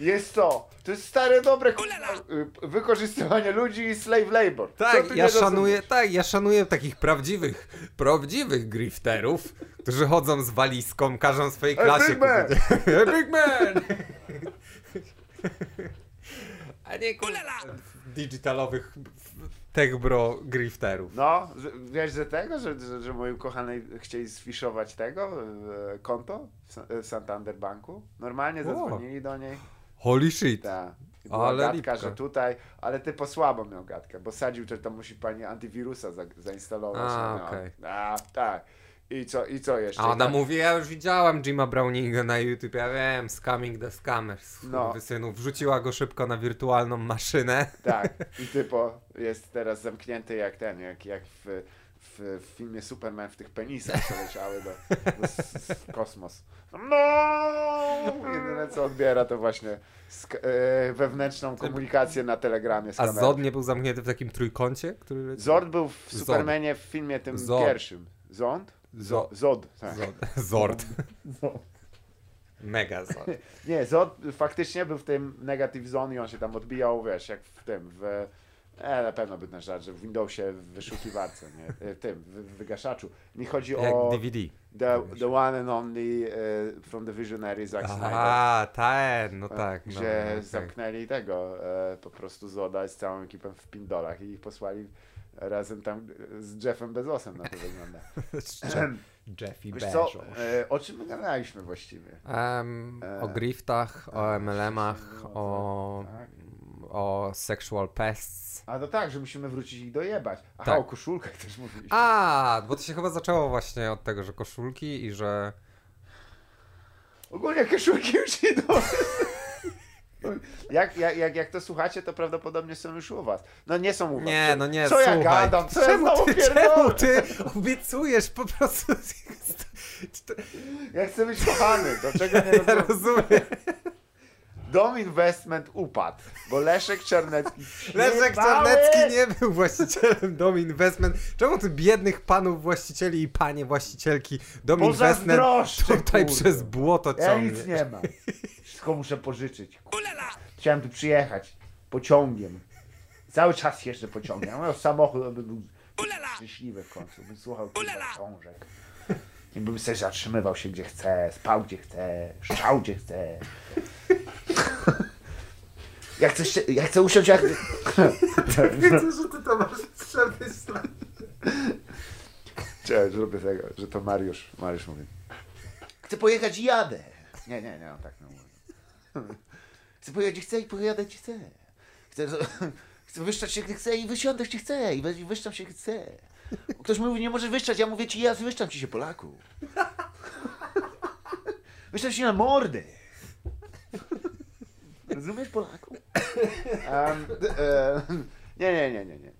Jest to. To jest stare dobre y, wykorzystywanie ludzi i slave labor. Tak, ja szanuję, rozumiesz? tak, ja szanuję takich prawdziwych, prawdziwych grifterów, którzy chodzą z walizką, każą swojej Hey, klasie big man! [LAUGHS] kupić- Hey, big man! A nie kurwa, digitalowych tech bro grifterów. No, wiesz, że tego, że, że, że moi ukochanej chcieli sfiszować tego konto w Sa- Santander Banku. Normalnie O. zadzwonili do niej. Holy shit. Ta. Była Ale gadka, lipka. że tutaj, ale ty po słabo miał gadkę, bo sadził, że tam musi pani antywirusa za, zainstalować. A, no. okej. A, tak. I co, I co jeszcze? A ona I tam- mówi, ja już widziałam Jima Browninga na YouTube, ja wiem, scamming the scammers, no. synu. Wrzuciła go szybko na wirtualną maszynę. Tak. [LAUGHS] I typo jest teraz zamknięty jak ten, jak, jak w, w, w filmie Superman w tych penisach, co leciały do, do s, s, kosmos. No! Jedyne co odbiera to właśnie sk- e, wewnętrzną komunikację na telegramie z A kamerą. Zod nie był zamknięty w takim trójkącie, który leci? Zord był w Zod. Supermanie w filmie tym Zod. pierwszym. Zond? Zo- Zod. Tak. Zod. [LAUGHS] Zord. Mega Zord. [LAUGHS] Nie, Zod faktycznie był w tym Negative Zone i on się tam odbijał, wiesz, jak w tym, w... E, na pewno by ten żart, że w Windowsie w wyszukiwarce, nie? E, tym, w, w wygaszaczu. Mi chodzi Jak o DVD. the, the one and only e, from the Visionary Zack Snyder. A, ten, no tak. No, gdzie okej. zamknęli tego, e, po prostu Zoda z całą ekipą w pindolach i ich posłali razem tam e, z Jeffem Bezosem na to [LAUGHS] wygląda. Jeffy Wiesz co, Bezos. e, o czym my gadaliśmy właściwie? Em, E, o griftach, o MLM-ach, o, Tak. O sexual pests. A to tak, że musimy wrócić ich dojebać. Aha, Tak. o koszulkach też mówiliśmy. A, bo to się chyba zaczęło właśnie od tego, że koszulki i że... Ogólnie koszulki już idą. [LAUGHS] Jak, jak, jak, jak to słuchacie, to prawdopodobnie są już u was. No nie są u was. Nie, no nie, Co słuchaj. ja gadam? Co ja czemu znowu ty, czemu ty obiecujesz po prostu... Ja chcę być kochany, do czego nie [LAUGHS] Ja rozumiem. Dom Investment upadł, bo Leszek Czarnecki [LAUGHS] Leszek! Czarnecki nie był właścicielem Dom Investment. Czemu ty biednych panów właścicieli i panie właścicielki Dom Investment tutaj kurde. przez błoto Ja ciągnie? nic nie mam. [LAUGHS] Wszystko muszę pożyczyć. Chciałem tu przyjechać pociągiem. Cały czas jeszcze pociągiem. Miał samochód, aby był szczęśliwy w końcu. Bym słuchał książek. I bym sobie zatrzymywał się gdzie chce, spał gdzie chce, szczał gdzie chce. Ja chcę, ja chcę usiąść jak... [LAUGHS] Widzę, że ty to masz przemyślane. Cześć, zrobię tego, że to Mariusz. Mariusz mówi. Chcę pojechać i jadę. Nie, nie, nie, on tak nie mówi. [LAUGHS] Chcę pojechać i chcę i pojadę gdzie chcę. Chcę, [LAUGHS] chcę wyszczać się gdy chcę i wysiądę gdzie chcę i wyszczam się gdzie chcę. Ktoś mówi, nie możesz wyszczać, ja mówię ci, ja wyszczam ci się Polaku. Wyszczam się na mordę. Rozumiesz Polaku? Um, nie, nie, nie, nie, nie.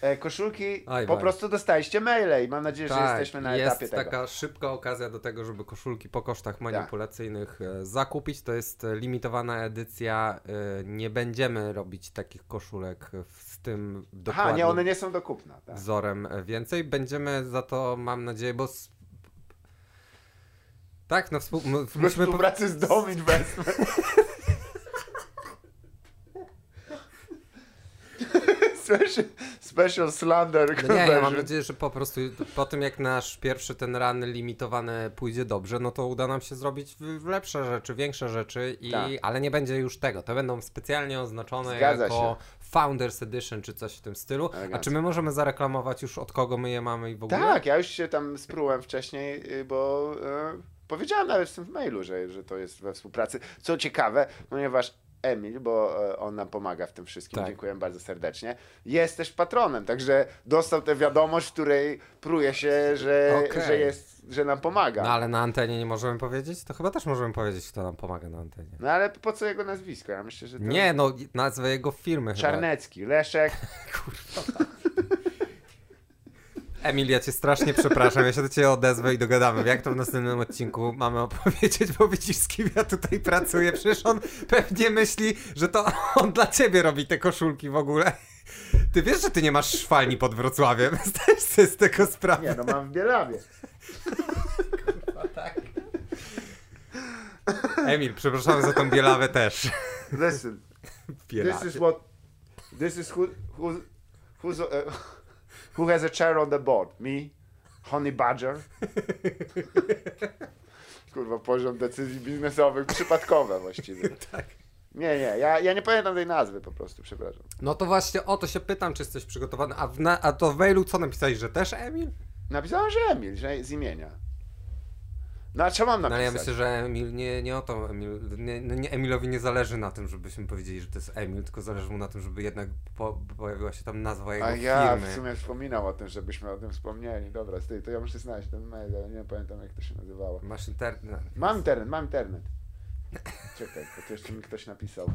E, koszulki Aj, po waj. prostu dostaliście maile i mam nadzieję, że jesteśmy na Tak, jest etapie tego. taka szybka okazja do tego, żeby koszulki po kosztach manipulacyjnych e, zakupić. To jest limitowana edycja. Nie będziemy robić takich koszulek w- tym Aha, dokładnie nie, one nie są do kupna. Tak. wzorem e, więcej. Będziemy za to, mam nadzieję, bo... Tak, no współ... musimy współpracy z Dom Investment. [LAUGHS] special, special slander. No nie, ja mam nadzieję, że po prostu po tym jak nasz pierwszy ten run limitowany pójdzie dobrze, no to uda nam się zrobić lepsze rzeczy, większe rzeczy, i, Tak. ale nie będzie już tego. To będą specjalnie oznaczone Zgadza jako Founders Edition czy coś w tym stylu. A Elegancko. czy my możemy zareklamować już od kogo my je mamy i w ogóle? Tak, ja już się tam sprułem wcześniej, y, bo e, powiedziałem nawet w tym mailu, że, że to jest we współpracy. Co ciekawe, ponieważ Emil, bo e, on nam pomaga w tym wszystkim, Tak. dziękuję bardzo serdecznie, jest też patronem, także dostał tę wiadomość, w której pruje się, że, Okej. że, jest, że nam pomaga. No ale na antenie nie możemy powiedzieć? To chyba też możemy powiedzieć, kto nam pomaga na antenie. No ale po co jego nazwisko? Ja myślę, że to... Nie, no nazwę jego firmy chyba. Czarnecki, Leszek. [LAUGHS] Emil, ja cię strasznie przepraszam, ja się do ciebie odezwę i dogadamy, jak to w następnym odcinku mamy opowiedzieć, bo widzisz, z kim ja tutaj pracuję, przecież on pewnie myśli, że to on dla ciebie robi te koszulki w ogóle. Ty wiesz, że ty nie masz szwalni pod Wrocławiem, [LAUGHS] zdajesz sobie z tego sprawę. Nie, no mam w Bielawie. Emil, przepraszam za tą bielawę też. Listen, this Bielawie. is what... This is who... who who's, uh, who has a chair on the board? Me? Honey Badger? [LAUGHS] Kurwa, poziom decyzji biznesowych przypadkowe właściwie. [LAUGHS] Tak. Nie, nie, ja, ja nie pamiętam tej nazwy po prostu, przepraszam. No to właśnie o to się pytam, czy jesteś przygotowany, a, w na, a to w mailu co napisałeś, że też Emil? Napisałem, że Emil, że z imienia. No a co mam No napisać? ale ja myślę, że Emil nie, nie o to, Emil, nie, nie, Emilowi nie zależy na tym, żebyśmy powiedzieli, że to jest Emil, tylko zależy mu na tym, żeby jednak po, pojawiła się tam nazwa jego A ja firmy. w sumie wspominał o tym, żebyśmy o tym wspomnieli. Dobra, stój, to ja muszę znaleźć ten mail, ale nie pamiętam jak to się nazywało. Masz internet. Mam internet, mam internet. Czekaj, bo tu jeszcze mi ktoś napisał.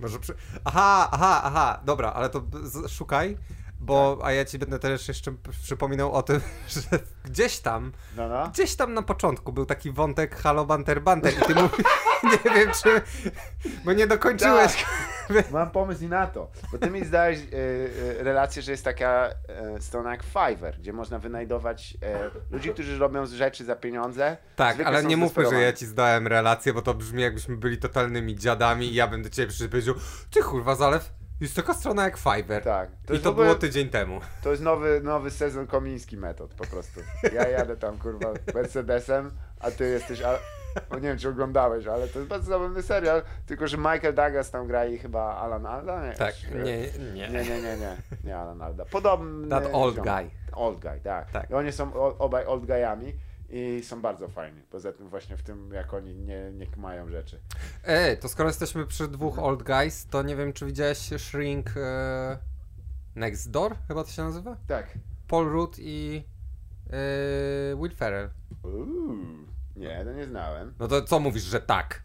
Może przy... Aha, aha, aha, dobra, ale to szukaj, bo a ja ci będę też jeszcze przypominał o tym, [LAUGHS] że gdzieś tam, No, no. gdzieś tam na początku był taki wątek Halo Banter Banter i ty mówisz, [LAUGHS] nie wiem czy, bo nie dokończyłeś. [LAUGHS] Mam pomysł i na to. Bo ty mi zdałeś e, e, relację, że jest taka e, strona jak Fiverr, gdzie można wynajdować e, ludzi, którzy robią rzeczy za pieniądze. Tak, ale nie mówmy, że ja ci zdałem relację, bo to brzmi jakbyśmy byli totalnymi dziadami i ja bym do ciebie przyszedł i powiedział Ty kurwa Zalew, jest taka strona jak Fiverr. Tak. I jest to ogóle- było tydzień temu. To jest nowy, nowy sezon komiński metod po prostu. Ja jadę tam kurwa Mercedesem, a ty jesteś. A, no nie wiem czy oglądałeś, ale to jest bardzo zabawny serial. Tylko, że Michael Douglas tam gra i chyba Alan Alda. Nie, Tak, nie, nie, nie, nie. nie, nie, nie, Alan Alda. Podobny. That old ziom. guy. Old guy, tak. Tak. I oni są obaj old guyami i są bardzo fajni. Poza tym właśnie w tym, jak oni nie, nie mają rzeczy. Ej, to skoro jesteśmy przy dwóch old guys, to nie wiem czy widziałeś Shrink e, Next Door, chyba to się nazywa? Tak. Paul Rudd i e, Will Ferrell. Uuu. Nie, to nie znałem. No to co mówisz, że tak?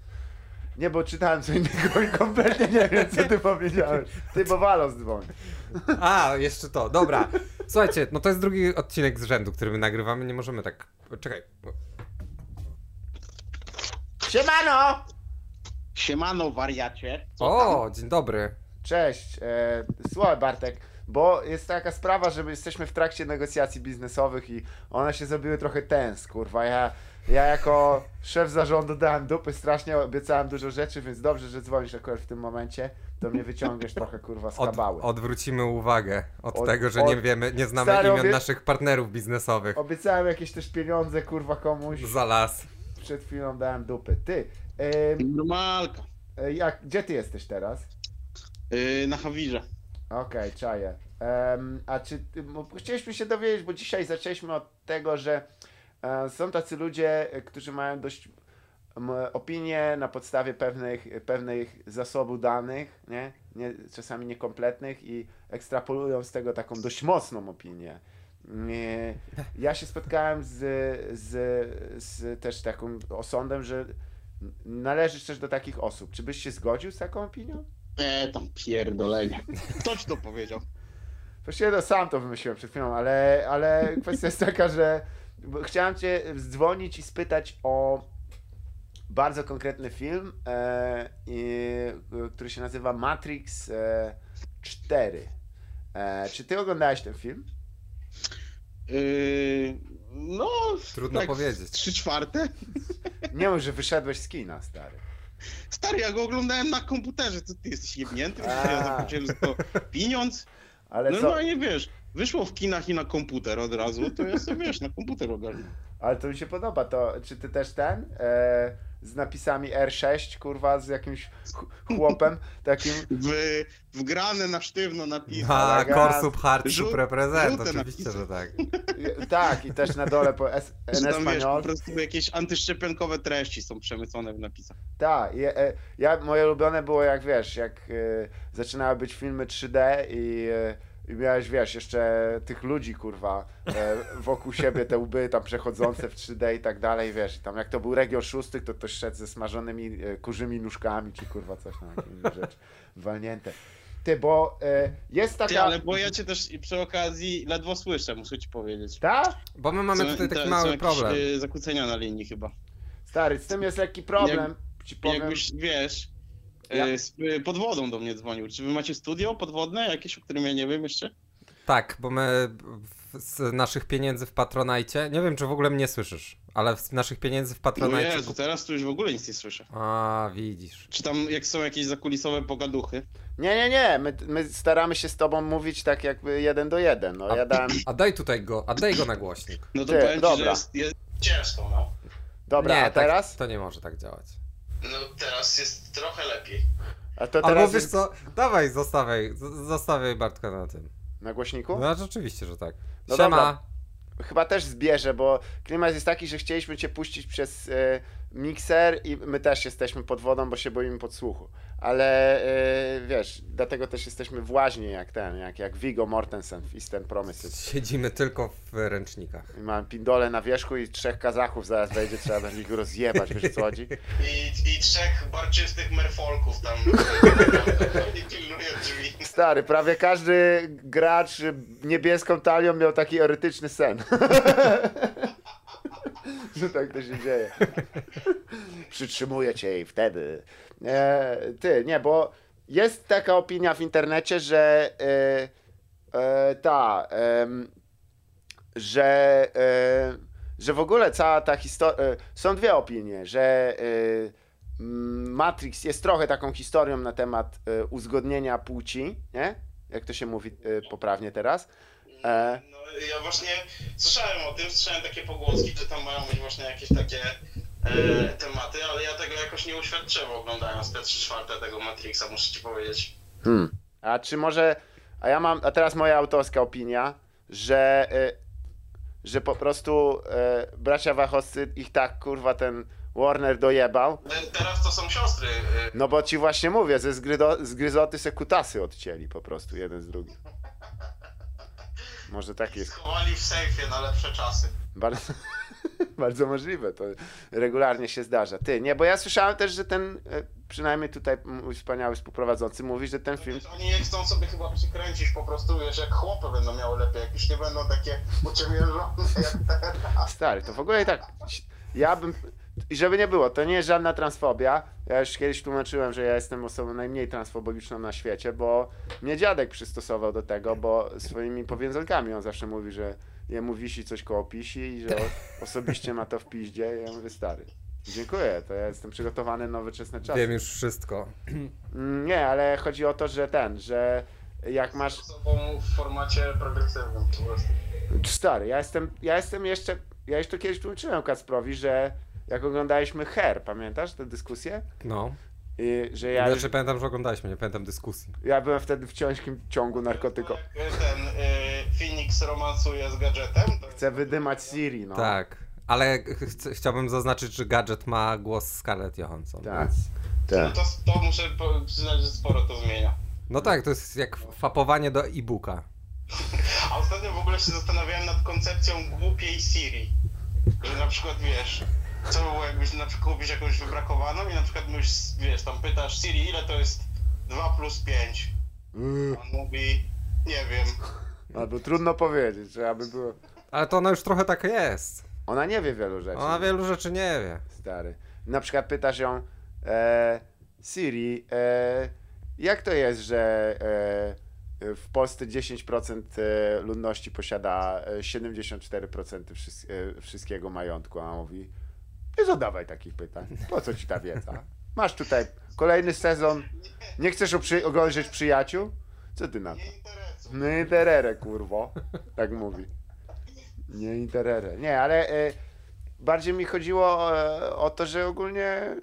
Nie, bo czytałem co innego i kompletnie nie wiem, co ty powiedziałeś. Ty, bo Walos dzwoni. A, jeszcze to, dobra. Słuchajcie, no to jest drugi odcinek z rzędu, który my nagrywamy, nie możemy tak... Czekaj. Siemano! Siemano, wariacie. Co O, dzień dobry. Cześć, e, słuchaj Bartek, bo jest taka sprawa, że my jesteśmy w trakcie negocjacji biznesowych i one się zrobiły trochę tens, kurwa. Ja, ja jako szef zarządu dałem dupy strasznie, obiecałem dużo rzeczy, więc dobrze, że dzwonisz akurat w tym momencie, to mnie wyciągniesz trochę, kurwa, z Od, kabały. odwrócimy uwagę od, Od- tego, że od- nie wiemy, nie znamy Stary, imion obie- naszych partnerów biznesowych. Obiecałem jakieś też pieniądze, kurwa, komuś. Za las. Przed chwilą dałem dupy. Ty? Normalka. e, jak, gdzie ty jesteś teraz? Yy, na Hawirze. Okej, czaję. Em, a czy chcieliśmy się dowiedzieć, bo dzisiaj zaczęliśmy od tego, że e, są tacy ludzie, którzy mają dość opinie na podstawie pewnych, pewnych zasobu danych, nie? Nie, czasami niekompletnych i ekstrapolują z tego taką dość mocną opinię. Ja się spotkałem z, z, z też taką osądem, że należysz też do takich osób. Czy byś się zgodził z taką opinią? E, tam pierdolenie. Ktoś to powiedział. Właściwie to sam to wymyśliłem przed chwilą, ale, ale kwestia jest taka, że chciałem cię dzwonić i spytać o bardzo konkretny film, e, i, który się nazywa Matrix e, 4. E, czy ty oglądałeś ten film? Yy, no, Trudno tak powiedzieć. Trzy czwarte? Nie mów, że wyszedłeś z kina, stary. Stary, ja go oglądałem na komputerze. Co ty jesteś jebnięty? Ja zapłaciłem za to pieniądz. Ale co? Normalnie wiesz, wyszło w kinach i na komputer od razu, to ja sobie wiesz, na komputer ogarnę. Ale to mi się podoba. To, czy ty też ten? E, z napisami R6, kurwa, z jakimś ch- chłopem takim. W, wgrane na sztywno napis. A, Ale Korsup Hard żół- Sup reprezent, oczywiście, napisy. że tak. e, Tak, i też na dole po S, Że en tam wiesz, po prostu jakieś antyszczepionkowe treści są przemycone w napisach. Tak, ja, e, ja, moje ulubione było jak wiesz, jak e, zaczynały być filmy 3D i, e, i miałeś, wiesz, jeszcze tych ludzi, kurwa, e, wokół siebie, te łby tam przechodzące w 3D i tak dalej, wiesz, i tam jak to był region szóstych, to ktoś szedł ze smażonymi e, kurzymi nóżkami, czy kurwa coś tam, jakieś rzeczy, walnięte. Ty, bo e, jest taka... Ty, ale bo ja cię też przy okazji ledwo słyszę, muszę ci powiedzieć. Ta? Bo my mamy Są- tutaj taki mały jakieś, problem. y, zakłócenia na linii chyba. Stary, z tym jest lekki problem, ci powiem. Jakbyś, wiesz, Ja- z, y, pod wodą do mnie dzwonił. Czy wy macie studio podwodne jakieś, o którym ja nie wiem jeszcze? Tak, bo my z naszych pieniędzy w Patronajcie, nie wiem czy w ogóle mnie słyszysz, ale z naszych pieniędzy w No Patronajcie... Jezu, teraz tu już w ogóle nic nie słyszę. A, widzisz. Czy tam jak są jakieś zakulisowe pogaduchy? Nie, nie, nie, my, my staramy się z tobą mówić tak jakby jeden do jeden, no ja dałem... [CLEARS THROAT] A daj tutaj go, a daj go na głośnik. No to Ty, powiem ci, dobra. że jest, jest ciężko, no. Dobra, nie, a teraz? Tak, to nie może tak działać. No teraz jest trochę lepiej. A to Albo teraz wiesz jest co, dawaj, zostawiaj, zostawiaj Bartka na tym. na głośniku? No rzeczywiście, że tak. No Siema. dobra. Chyba też zbierze, bo klimat jest taki, że chcieliśmy cię puścić przez e, mikser i my też jesteśmy pod wodą, bo się boimy podsłuchu. Ale e, wiesz, dlatego też jesteśmy w jak ten, jak, jak Viggo Mortensen w Eastern Promises. Siedzimy tylko w ręcznikach. I mam pindole na wierzchu i trzech kazachów zaraz wejdzie, trzeba będzie ich rozjebać, wiesz o co chodzi? I, i trzech barczystych merfolków tam nie pilnują drzwi. Stary, prawie każdy gracz niebieską talią miał taki erotyczny sen. [LAUGHS] [LAUGHS] Że tak to się dzieje. [LAUGHS] Przytrzymuję cię i wtedy. E, ty, nie, bo jest taka opinia w internecie, że e, e, ta, że, e, że w ogóle cała ta historia. E, są dwie opinie, że e, Matrix jest trochę taką historią na temat uzgodnienia płci, nie? Jak to się mówi poprawnie teraz. E, No, ja właśnie słyszałem o tym, słyszałem takie pogłoski, że tam mają być właśnie jakieś takie e, tematy, ale ja tego jakoś nie uświadczyłem oglądając te trzy czwarte tego Matrixa, muszę ci powiedzieć. Hmm. A czy może. A ja mam. A teraz moja autorska opinia, że. y, że po prostu y, bracia Wachowscy ich tak kurwa ten Warner dojebał. E, Teraz to są siostry. No bo ci właśnie mówię, ze zgrydo, zgryzoty se kutasy odcięli po prostu jeden z drugim. Może tak jest. Schowali w sejfie na lepsze czasy. Bardzo, [LAUGHS] bardzo możliwe, to regularnie się zdarza. Ty, nie, bo ja słyszałem też, że ten, e, przynajmniej tutaj mój wspaniały współprowadzący mówi, że ten film Oni je chcą sobie chyba przykręcić po prostu, wiesz, jak chłopy będą miały lepiej, jak już nie będą takie uciemiężone [LAUGHS] jak teraz. Stary, to w ogóle i tak. Ja bym. I żeby nie było, to nie jest żadna transfobia. Ja już kiedyś tłumaczyłem, że ja jestem osobą najmniej transfobiczną na świecie, bo mnie dziadek przystosował do tego, bo swoimi powiązankami on zawsze mówi, że jemu wisi coś koło pisi i że [LAUGHS] osobiście ma to w piździe. I ja mówię, stary, dziękuję, to ja jestem przygotowany na nowoczesne czasy. Wiem już wszystko. Mm, Nie, ale chodzi o to, że ten, że jak masz osobą w formacie progresywnym po prostu. Stary, ja jestem, ja jestem jeszcze, ja już to kiedyś tłumaczyłem Kacprowi, że jak oglądaliśmy Her, pamiętasz tę dyskusję? No. I, że ja, znaczy, pamiętam, że oglądaliśmy, nie pamiętam dyskusji. ja byłem wtedy w ciężkim ciągu narkotyko. Jak ten y, Phoenix romansuje z gadżetem, Chcę wydymać Siri, no. Tak, ale ch- chciałbym zaznaczyć, że gadżet ma głos Scarlett Johansson. Tak. więc- no tak. to, to muszę przyznać, że sporo to zmienia. No tak, to jest jak fapowanie do e-booka. A ostatnio w ogóle się zastanawiałem nad koncepcją głupiej Siri. Że na przykład wiesz, co by było jakbyś na przykład kupić jakąś wybrakowaną i na przykład mówisz, wiesz, tam pytasz Siri ile to jest 2 plus 5. Yy, On mówi, nie wiem. Albo trudno powiedzieć, że aby było. Ale to ona już trochę taka jest. Ona nie wie wielu rzeczy. Ona wielu rzeczy nie wie. Stary. Na przykład pytasz ją, e, Siri, e, jak to jest, że e, w Polsce 10% e, ludności posiada e, 74% wszys- e, wszystkiego majątku? A ona mówi, nie zadawaj takich pytań. Po co ci ta wiedza? Masz tutaj kolejny sezon. Nie chcesz oprzy- przyjaciół? Co ty na to? Nie interere, kurwo. Tak mówi. Nie interere. Nie, ale e, bardziej mi chodziło e, o to, że ogólnie e,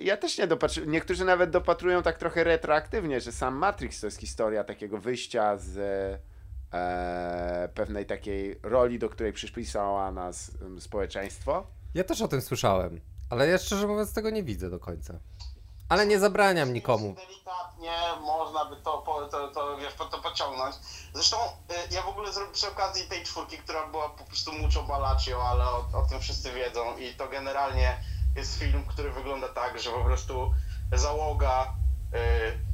ja też nie dopatruję. Niektórzy nawet dopatrują tak trochę retroaktywnie, że sam Matrix to jest historia takiego wyjścia z pewnej takiej roli, do której przypisała nas społeczeństwo. Ja też o tym słyszałem, ale ja szczerze mówiąc tego nie widzę do końca. Ale nie zabraniam nikomu. Delikatnie można by to, po, to, to, wiesz, to pociągnąć. Zresztą y, ja w ogóle zro- przy okazji tej czwórki, która była po prostu mucho balacio, ale o, o tym wszyscy wiedzą i to generalnie jest film, który wygląda tak, że po prostu załoga y,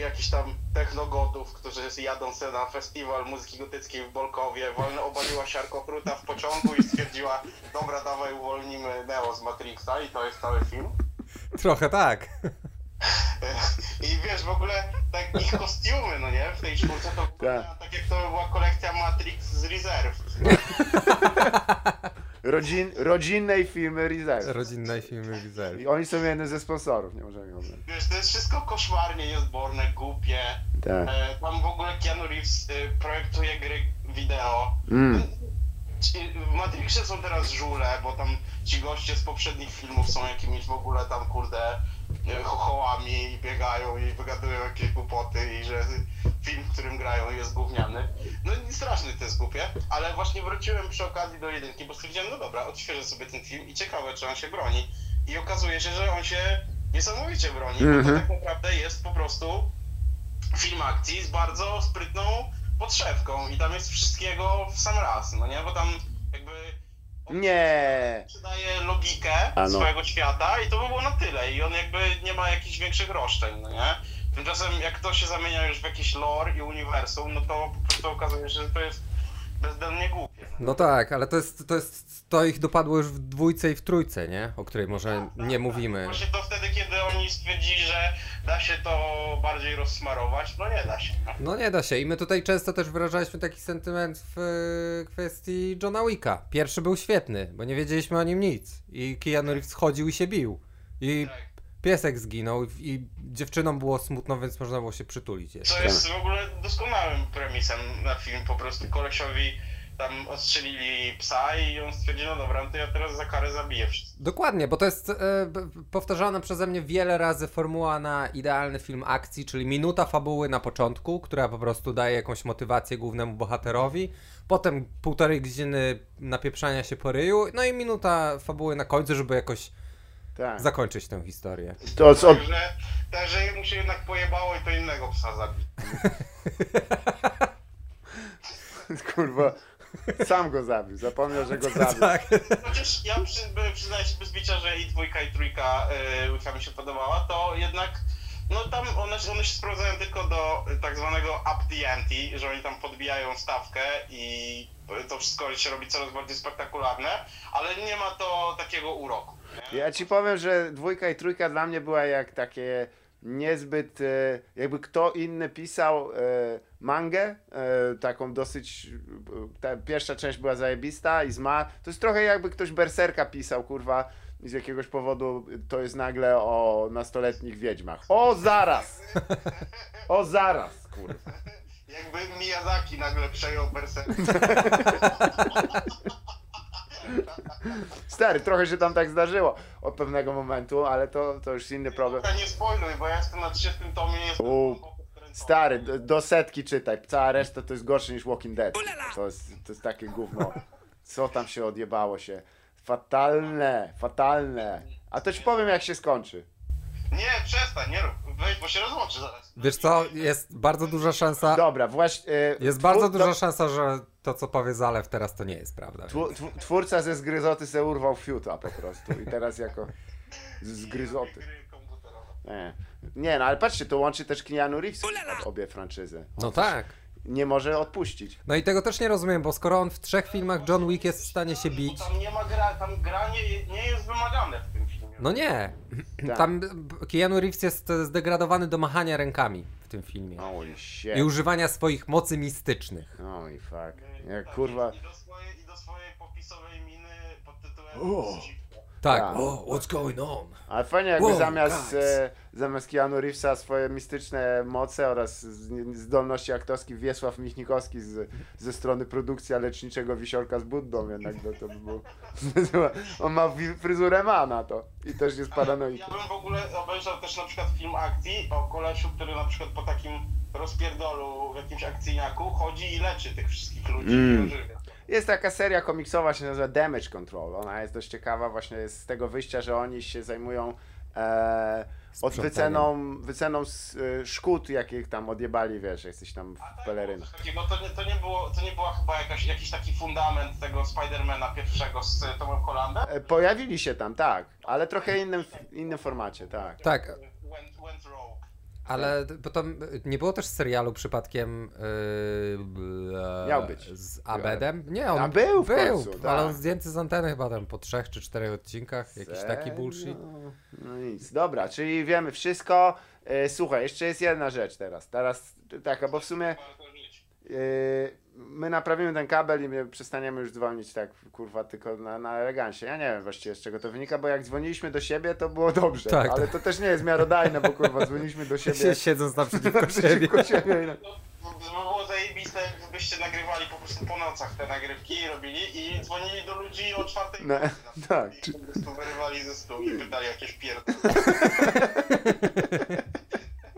jakichś tam technogotów, którzy jadą sobie na festiwal muzyki gotyckiej w Bolkowie, wolno obaliła siarkokruta w pociągu i stwierdziła, dobra, dawaj uwolnimy Neo z Matrixa i to jest cały film. Trochę tak. I wiesz, w ogóle tak ich kostiumy, no nie, w tej czwórce to wygląda tak jak to była kolekcja Matrix z Reserve. [LAUGHS] Rodzin, rodzinnej firmy Reserve. Rodzinne filmy widzę. I oni są jednym ze sponsorów, nie możemy ją Wiesz, to jest wszystko koszmarnie niezborne, głupie. Tak. E, tam w ogóle Keanu Reeves e, projektuje gry wideo. Mm. W Matrixie są teraz żule, bo tam ci goście z poprzednich filmów są jakimiś w ogóle tam, kurde, chochołami i biegają i wygadują jakieś głupoty i że film, w którym grają jest gówniany. No i straszny to jest głupie, ale właśnie wróciłem przy okazji do jedynki, bo stwierdziłem, no dobra, odświeżę sobie ten film i ciekawe, czy on się broni. I okazuje się, że on się niesamowicie broni, bo Mhm. to tak naprawdę jest po prostu film akcji z bardzo sprytną podszewką i tam jest wszystkiego w sam raz, no nie? Bo tam Nie. przydaje logikę A no. swojego świata i to by było na tyle i on jakby nie ma jakichś większych roszczeń, no nie? Tymczasem jak to się zamienia już w jakiś lore i uniwersum, no to po prostu okazuje się, że to jest bezdennie głupie. No tak, ale to jest, to jest, to ich dopadło już w dwójce i w trójce, nie? O której może nie mówimy. Właśnie to wtedy, kiedy oni stwierdzili, że da się to bardziej rozsmarować, no nie da się. No. No nie da się. I my tutaj często też wyrażaliśmy taki sentyment w e, kwestii Johna Wicka. Pierwszy był świetny, bo nie wiedzieliśmy o nim nic. I Keanu Reeves chodził i się bił. I Tak. Piesek zginął i dziewczynom było smutno, więc można było się przytulić jeszcze. Co jest w ogóle doskonałym premisem na film, po prostu kolesiowi tam ostrzelili psa i on stwierdził, no dobra, no to ja teraz za karę zabiję wszystkich. Dokładnie, bo to jest e, powtarzana przeze mnie wiele razy formuła na idealny film akcji, czyli minuta fabuły na początku, która po prostu daje jakąś motywację głównemu bohaterowi, potem półtorej godziny napieprzania się po ryju, no i minuta fabuły na końcu, żeby jakoś Tak. zakończyć tę historię. To co? Także, także mu się jednak pojebało i to innego psa zabił. [LAUGHS] Kurwa. Sam go zabił. Zapomniał, że go zabił. tak. Chociaż ja przy, przyznaję się bez bicia, że i dwójka i trójka y, łyka mi się podobała, to jednak no tam one, one się sprowadzają tylko do y, tak zwanego up the ante, że oni tam podbijają stawkę i to wszystko się robi coraz bardziej spektakularne, ale nie ma to takiego uroku. Nie? Ja ci powiem, że dwójka i trójka dla mnie była jak takie niezbyt, e, jakby kto inny pisał e, mangę, taką dosyć, ta pierwsza część była zajebista i zma, to jest trochę jakby ktoś Berserka pisał, kurwa, i z jakiegoś powodu to jest nagle o nastoletnich wiedźmach. O zaraz! O zaraz, kurwa. Jakby Miyazaki nagle przejął Berserk. Stary, trochę się tam tak zdarzyło od pewnego momentu, ale to, to już inny problem. Dobra, nie spoiluj, bo ja jestem na 30 tomie U. Stary, do, do setki czytaj. Cała reszta to jest gorsze niż Walking Dead. To jest, to jest takie gówno. Co tam się odjebało się? Fatalne, fatalne. A to ci powiem jak się skończy. Nie, przestań, nie rób. Weź, bo się rozłączy zaraz. Wiesz co, jest bardzo duża szansa, Dobra, właśnie. y, jest twór- bardzo do- duża szansa, że to co powie Zalew teraz to nie jest prawda. Tw- Twórca ze zgryzoty se urwał fiuta po prostu i teraz jako zgryzoty. Nie. nie, no ale patrzcie, to łączy też Keanu Reeves obie franczyzy. No tak. Nie może odpuścić. No i tego też nie rozumiem, bo skoro on w trzech filmach John Wick jest w stanie się bić, tam nie ma gra, tam gra nie, nie jest wymagane w tym filmie. no nie. Tak. Tam Keanu Reeves jest zdegradowany do machania rękami w tym filmie. Holy shit. I używania swoich mocy mistycznych. Holy fuck. Jak kurwa. I do swojej, i do swojej popisowej miny pod tytułem O. Tak. Tak. O, what's going on? Ale fajnie jakby Wow, zamiast, e, zamiast Keanu Reevesa swoje mistyczne moce oraz z- zdolności aktorskie Wiesław Michnikowski z, ze strony produkcji leczniczego Wisiorka z Buddą jednak to, to by było... [LAUGHS] On ma fryzurę ma na to i też jest Ja paranoikiem. bym w ogóle obejrzał też na przykład film akcji o kolesiu, który na przykład po takim rozpierdolu w jakimś akcyjniaku chodzi i leczy tych wszystkich ludzi Mm. Jest taka seria komiksowa, się nazywa Damage Control. Ona jest dość ciekawa, właśnie jest z tego wyjścia, że oni się zajmują e, od wyceną, wyceną s- e, szkód, jakich tam odjebali, wiesz, jesteś tam w pelerynach. Takiego, to, nie, to, nie było, to nie była chyba jakaś, jakiś taki fundament tego Spidermana pierwszego z Tomem Hollandem? E, Pojawili się tam, tak, ale trochę innym, innym formacie, tak. Tak. Ale bo tam nie było też serialu przypadkiem yy, Miał być. z Abedem? Nie, on A był w był końcu, tak. ale on zdjęty z anteny chyba tam po trzech czy czterech odcinkach, jakiś taki Serio? bullshit. No nic, dobra, czyli wiemy wszystko. E, Słuchaj, jeszcze jest jedna rzecz teraz. Teraz taka, bo w sumie my naprawimy ten kabel i my przestaniemy już dzwonić tak, kurwa, tylko na, na elegancie. Ja nie wiem właściwie z czego to wynika, bo jak dzwoniliśmy do siebie, to było dobrze. Tak, ale to też nie jest miarodajne, bo kurwa, dzwoniliśmy do siebie. [LAUGHS] Sie- Siedząc naprzeciwko siebie. [LAUGHS] naprzeciwko siebie. na- No, by było zajebiste, jakbyście nagrywali po prostu po nocach te nagrywki i robili i dzwonili do ludzi o czwartej No, tak. I po prostu wyrywali ze stół i pytali jakieś pierdol. [LAUGHS]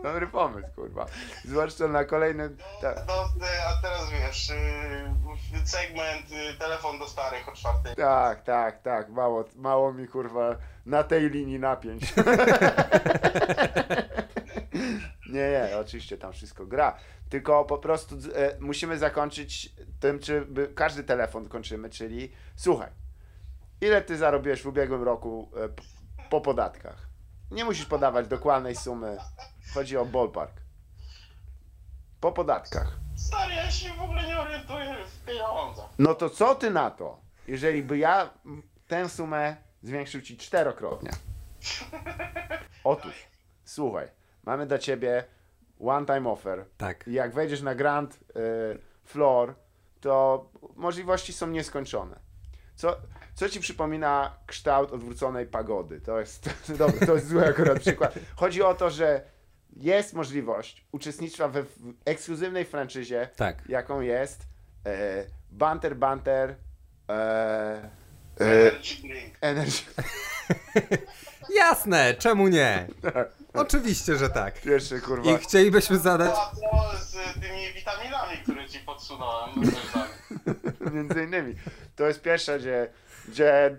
Dobry pomysł, kurwa. Zwłaszcza na kolejnym. E, a teraz wiesz, y, segment y, telefon do starych o czwartej. Tak, tak, tak. Mało, mało mi kurwa na tej linii napięć. [LAUGHS] nie, nie, oczywiście tam wszystko gra. Tylko po prostu e, musimy zakończyć tym, czy by, każdy telefon kończymy, czyli słuchaj, ile ty zarobiłeś w ubiegłym roku e, po podatkach? Nie musisz podawać dokładnej sumy. Chodzi o ballpark. Po podatkach. Stary, ja się w ogóle nie orientuję w pieniądzach. No to co ty na to, jeżeli by ja tę sumę zwiększył ci czterokrotnie? [LAUGHS] Otóż, słuchaj, mamy dla ciebie one time offer. Tak. I jak wejdziesz na Grand y, Floor, to możliwości są nieskończone. Co, co ci przypomina kształt odwróconej pagody? To jest, [LAUGHS] dobra, to jest zły akurat przykład. Chodzi o to, że jest możliwość uczestnictwa we w ekskluzywnej franczyzie, Tak. jaką jest e, Banter Banter e, e, Energy drink. Energy. [LAUGHS] Jasne, czemu nie? Oczywiście, że tak. Pierwszy kurwa. I chcielibyśmy zadać... Z tymi witaminami, które ci podsunąłem? [LAUGHS] Między innymi. To jest pierwsza, gdzie, gdzie e,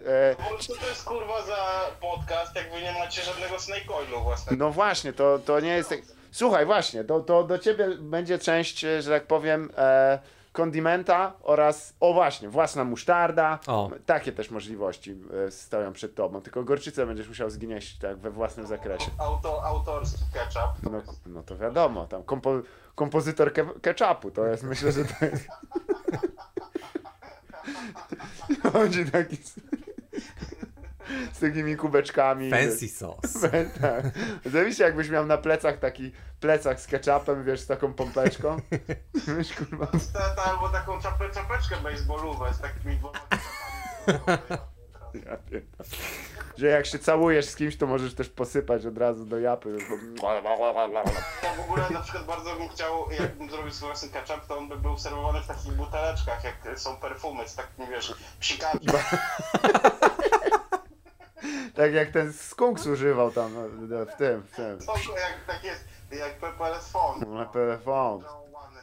co to jest kurwa za podcast, jak wy nie macie żadnego snake oilu własnego? No właśnie, to, to nie jest. tak- Słuchaj, właśnie, to, to do ciebie będzie część, e, że tak powiem, e, kondimenta oraz, o właśnie, własna musztarda. O. Takie też możliwości e, stoją przed tobą. Tylko gorczycę będziesz musiał zgnieść tak we własnym zakresie. Auto, autorski ketchup. No, no to wiadomo, tam kompo, kompozytor ke, ketchupu, to jest, myślę, że to jest. [LAUGHS] [LAUGHS] Chodzi taki z, [LAUGHS] z takimi kubeczkami. Fancy sauce. [LAUGHS] tak. Jakbyś miał na plecach taki plecak z ketchupem, wiesz, z taką pompeczką. Wiesz, kurwa. Albo taką czapę, czapeczkę baseballówę z takimi dwoma. Że jak się całujesz z kimś, to możesz też posypać od razu do japy. Ja w ogóle na przykład bardzo bym chciał, jakbym zrobił swój własny ketchup, to on by był serwowany w takich buteleczkach, jak są perfumy z takimi, wiesz, psikami. Tak jak ten skunks używał tam w tym, w tym. Jak, tak jest, jak PPLS Phone. Telefon.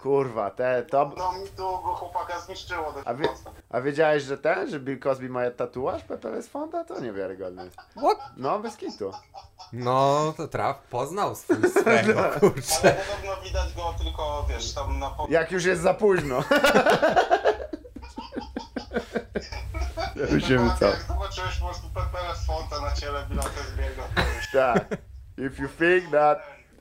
Kurwa, te, to... No mi tu go chłopaka zniszczyło A, wie, a wiedziałeś, że ten, że Bill Cosby ma tatuaż PPLS Fonda? To niewiarygodne. What? No, bez kitu. No, to traf, poznał swój [LAUGHS] swego, kurczę. Ale podobno widać go tylko, wiesz, tam na. Jak już jest za późno. [LAUGHS] Musimy co? Jak zobaczyłeś po prostu PPLS Fonta na ciele Billa Cosby'ego, to już... Tak. If you think that...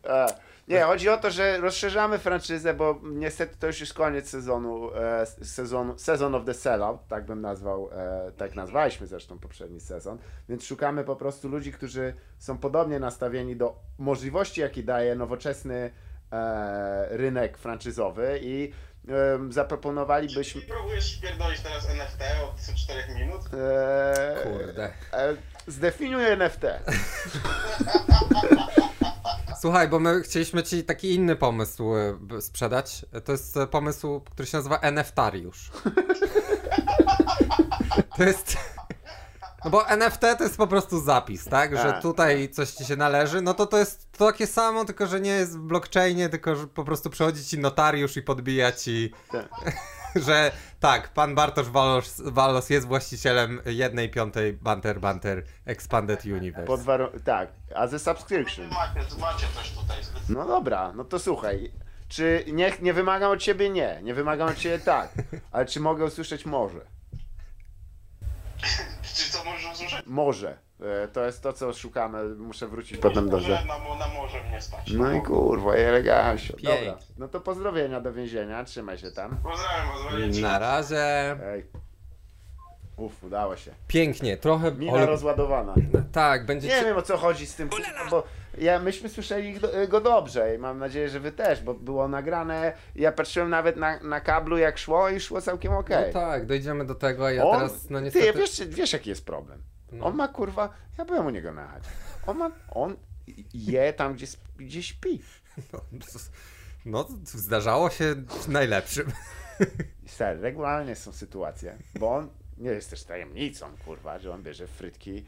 A. Nie, chodzi o to, że rozszerzamy franczyzę, bo niestety to już jest koniec sezonu, e, sezonu Season of the Sellout, tak bym nazwał, e, tak nazwaliśmy zresztą poprzedni sezon, więc szukamy po prostu ludzi, którzy są podobnie nastawieni do możliwości, jakie daje nowoczesny e, rynek franczyzowy i e, zaproponowalibyśmy... Próbujesz pierdolić teraz NFT od 4 minut? E, Kurde. E, zdefiniuj NFT. [LAUGHS] Słuchaj, bo my chcieliśmy ci taki inny pomysł e, sprzedać. To jest e, pomysł, który się nazywa NFTariusz. To jest... No bo NFT to jest po prostu zapis, tak? Że Tak, tutaj coś ci się należy, no to to jest to takie samo, tylko że nie jest w blockchainie, tylko że po prostu przychodzi ci notariusz i podbija ci, Tak. [LAUGHS] że tak, pan Bartosz Walos, Walos jest właścicielem jednej piątej Banter Banter Expanded Universe. Pod warun- tak, a subscription. Macie, macie coś tutaj. No dobra, no to słuchaj. Czy nie, nie wymagam od ciebie? Nie. Nie wymagam od ciebie tak. Ale czy mogę usłyszeć może? [LAUGHS] Czy co możesz usłyszeć? Może. E, To jest to, co szukamy. Muszę wrócić potem do rzeczy. na, na morze mnie spać. No i kurwa, elegancio. Dobra. No to pozdrowienia do więzienia. Trzymaj się tam. Pozdrawiam, pozdrawiam. Na razie. Ej. Uf, udało się. Pięknie, trochę. Mina ale- rozładowana. Tak, będzie. Nie wiem o co chodzi z tym, bo ja, myśmy słyszeli go, dobrze i mam nadzieję, że wy też, bo było nagrane, ja patrzyłem nawet na, na kablu jak szło i szło całkiem okej. No tak, dojdziemy do tego, a ja On, teraz, no niestety. Ty wiesz, wiesz jaki jest problem? No. On ma kurwa, ja byłem u niego na chacie. On ma, on je tam gdzie, gdzie śpi. No, zdarzało się najlepszym. Stary, regularnie są sytuacje, bo on nie jest też tajemnicą, kurwa, że on bierze frytki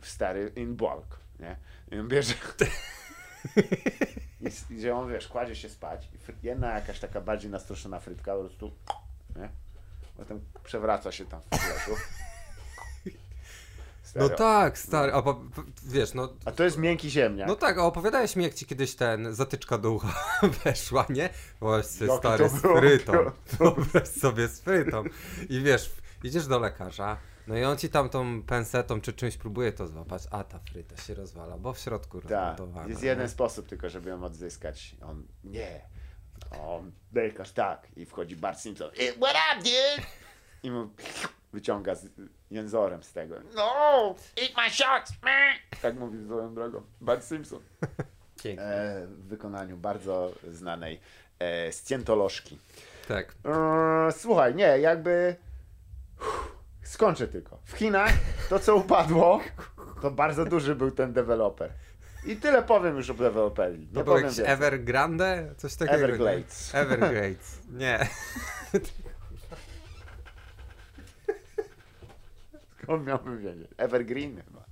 w stary in bulk, nie? I on bierze... [LAUGHS] I, gdzie on, wiesz, kładzie się spać i jedna jakaś taka bardziej nastroszona frytka po prostu, nie? Potem przewraca się tam w No tak, stary. A, wiesz, no. A to jest miękki ziemniak. No tak, a opowiadałeś mi, jak ci kiedyś ten zatyczka do ucha [LAUGHS] weszła, nie? Właśnie stary z frytą. Wyobraź sobie z frytą. I wiesz, idziesz do lekarza, no i on ci tam tą pensetą czy czymś próbuje to złapać, a ta fryta się rozwala, bo w środku rozmontowana. jest nie? jeden sposób tylko, żeby ją odzyskać. On, nie. On, lekarz, tak. I wchodzi Bart Simpson. "Eh, What up, dude? I mu wyciąga z jęzorem z tego. No, eat my shots, man. Tak mówi swoją drogą. Bart Simpson. [LAUGHS] Pięknie. E, w wykonaniu bardzo znanej e, scjentolożki. Tak. E, słuchaj, nie, jakby... Uff, skończę tylko. W Chinach to, co upadło, to bardzo duży był ten deweloper. I tyle powiem już o deweloperii. Nie To był powiem jakiś więcej. Evergrande? Coś takiego. nie? Everglades. Everglades. Nie. [LAUGHS] [LAUGHS] Skąd miałbym wiedzieć? Evergreen chyba.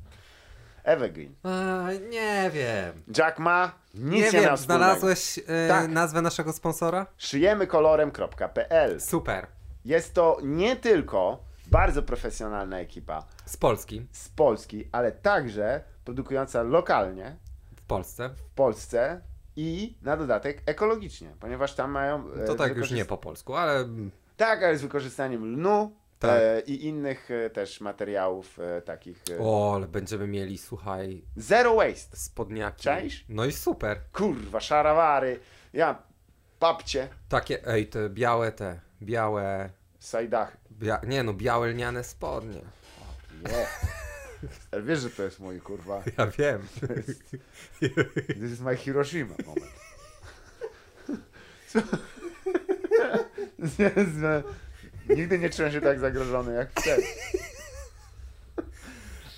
Evergreen. A, nie wiem. Jack ma nic Nie nie, wiem, znalazłeś e, Tak. nazwę naszego sponsora? Szyjemykolorem.pl Super. Jest to nie tylko bardzo profesjonalna ekipa Z Polski. z Polski, ale także produkująca lokalnie W Polsce. w Polsce i na dodatek ekologicznie, ponieważ tam mają... e, To tak już nie po polsku, ale Tak, ale z wykorzystaniem lnu Tak. e, i innych e, też materiałów e, takich... E, o, ale będziemy mieli, słuchaj, Zero waste. spodniaki. Czaisz? No i super. Kurwa, szarawary, ja, papcie, Takie, ej, te białe te, białe, sajdachy. bia... nie no, białe lniane spodnie. Nie. Ale wiesz, że to jest mój kurwa. [LAUGHS] Ja wiem. This is my Hiroshima moment. [LAUGHS] [LAUGHS] Co? Nie, nie, Nigdy nie czułem się tak zagrożony jak wtedy.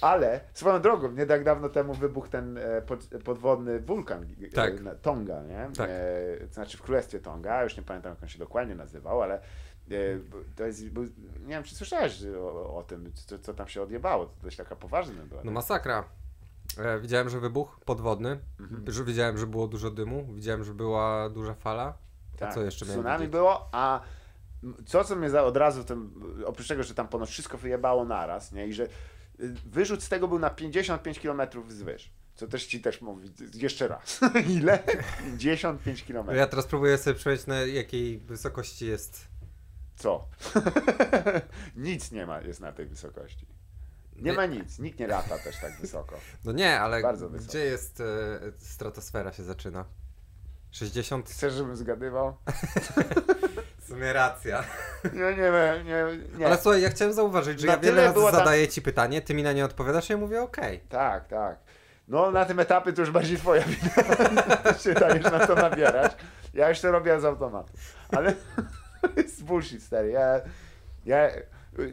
Ale swoją drogą, nie tak dawno temu wybuchł ten e, pod, podwodny wulkan e, Tak. Tonga, nie? Tak. E, to znaczy w królestwie Tonga, już nie pamiętam jak on się dokładnie nazywał, ale To jest, bo, nie wiem, czy słyszałeś o, o tym, co, co tam się odjebało. To dość taka poważna była. No masakra. E, widziałem, że wybuch podwodny, Mhm. że widziałem, że było dużo dymu, widziałem, że była duża fala. A co jeszcze Tak. Tsunami było, a co, co mnie za, od razu, tym, oprócz tego, że tam ponoć wszystko wyjebało naraz, nie? I że y, wyrzut z tego był na 55 km wzwyż. Co też ci też mówi, jeszcze raz. [LAUGHS] Ile? 55 km. Ja teraz próbuję sobie przejść na jakiej wysokości jest. Co? [LAUGHS] nic nie ma, jest na tej wysokości. Nie ma nic, nikt nie lata też tak wysoko. No nie, ale gdzie jest e, stratosfera się zaczyna? 60? Chcesz, żebym zgadywał? [LAUGHS] Sumie racja. Nie, nie, nie, nie. nie. Ale słuchaj, ja chciałem zauważyć, że Na ja wiele razy tam- zadaję ci pytanie, ty mi na nie odpowiadasz i ja mówię okej. Tak, tak. No na tym etapie to już bardziej twoja wina. [LAUGHS] Się dajesz na to nabierać. Ja już to robię z automatu. Ale [LAUGHS] jest bullshit, stary. Ja, ja,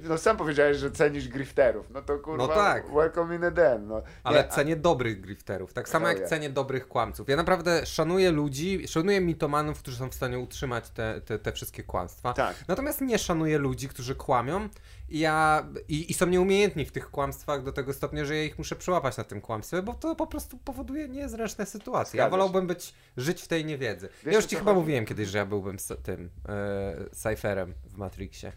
no sam powiedziałeś, że cenisz grifterów. No to kurwa, No tak. welcome in the den. No. Ale Nie, a- cenię dobrych grifterów, tak samo jak cenię dobrych kłamców. Ja naprawdę szanuję ludzi, szanuję mitomanów, którzy są w stanie utrzymać te, te, te wszystkie kłamstwa. Tak. Natomiast nie szanuję ludzi, którzy kłamią i, ja, i, i są nieumiejętni w tych kłamstwach do tego stopnia, że ja ich muszę przyłapać na tym kłamstwie, bo to po prostu powoduje niezręczne sytuacje. Ja Zgadza się. wolałbym być, żyć w tej niewiedzy. Wiesz, ja już ci chyba chodzi? mówiłem kiedyś, że ja byłbym tym e, Cypherem w Matrixie.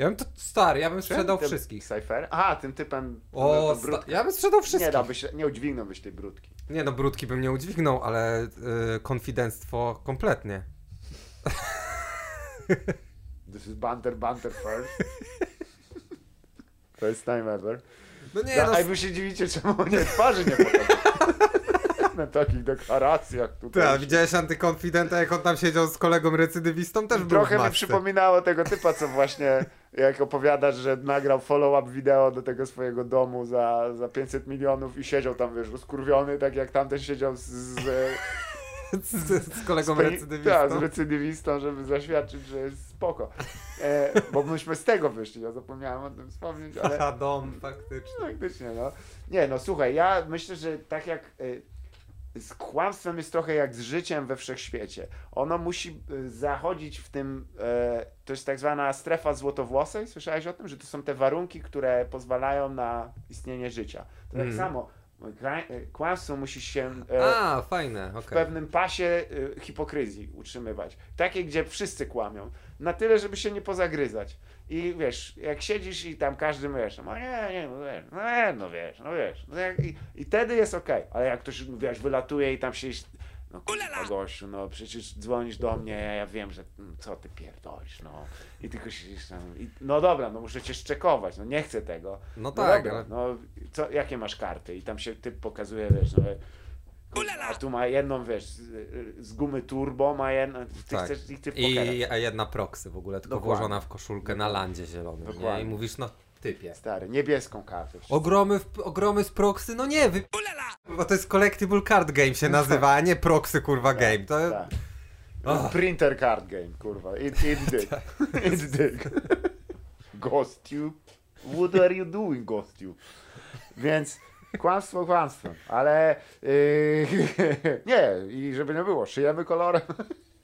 Ja bym to stary, ja bym sprzedał tym wszystkich. Cypher? Aha, tym typem. O, tym brud- sta- ja bym sprzedał Nie wszystkich. dałbyś, nie udźwignąłbyś tej brudki. Nie no, brudki bym nie udźwignął, ale y, konfidenctwo kompletnie. This is banter, banter first. First time ever. No nie, no, a wy się dziwicie, czemu nie twarzy nie pokazał. [LAUGHS] Na takich deklaracjach tutaj. ta, widziałeś antykonfidenta, jak on tam siedział z kolegą recydywistą, też był w Trochę mi przypominało tego typa, co właśnie jak opowiadasz, że nagrał follow-up wideo do tego swojego domu za, za 500 milionów i siedział tam, wiesz, rozkurwiony, tak jak tamten siedział z, z, [LAUGHS] z, z kolegą z, peni- recydywistą. tak, z recydywistą, żeby zaświadczyć, że jest spoko. E, bo myśmy z tego wyszli, ja zapomniałem o tym wspomnieć, ale... Aha, [LAUGHS] dom, faktycznie. Faktycznie, no. Nie, no słuchaj, ja myślę, że tak jak y, z kłamstwem jest trochę jak z życiem we wszechświecie. Ono musi y, zachodzić w tym, e, to jest tak zwana strefa złotowłosej, słyszałeś o tym, że to są te warunki, które pozwalają na istnienie życia. To tak Mhm. samo, y, kłamstwo musi się e, A, fajne, w okej. pewnym pasie hipokryzji utrzymywać. Takie, gdzie wszyscy kłamią. Na tyle, żeby się nie pozagryzać. I wiesz, jak siedzisz i tam każdy wiesz, no nie, nie, no wiesz, no, nie, no wiesz, no wiesz. No jak, i, I wtedy jest okej. Ale jak ktoś, wiesz, wylatuje i tam się... No kurwa gościu, no przecież dzwonisz do mnie, ja, ja wiem, że mm, co ty pierdolisz, no. I tylko siedzisz tam, i, no dobra, no muszę cię szczekować, no nie chcę tego. No tak, dobra, ale- no co, jakie masz karty? I tam się typ pokazuje, wiesz, no, a tu ma jedną, wiesz, z, gumy turbo, ma jedną, ty Tak. chcesz ich ty pokazać. I a jedna proksy w ogóle, tylko Dokładnie. włożona w koszulkę na landzie zielonym. Nie? Dokładnie. I mówisz, no typie. Stary, niebieską kartę. Ogromy, w, ogromy z proksy, no nie, wy... Bo to jest Collectible Card Game się nazywa, a nie proksy kurwa game. To... Tak. Och. Printer card game, kurwa. It, it [LAUGHS] dig. It dig. Ghost Tube. What are you doing, Ghost Tube? Więc kłamstwo kłamstwem, ale yy, [LAUGHS] nie, i żeby nie było, szyjemy kolorem.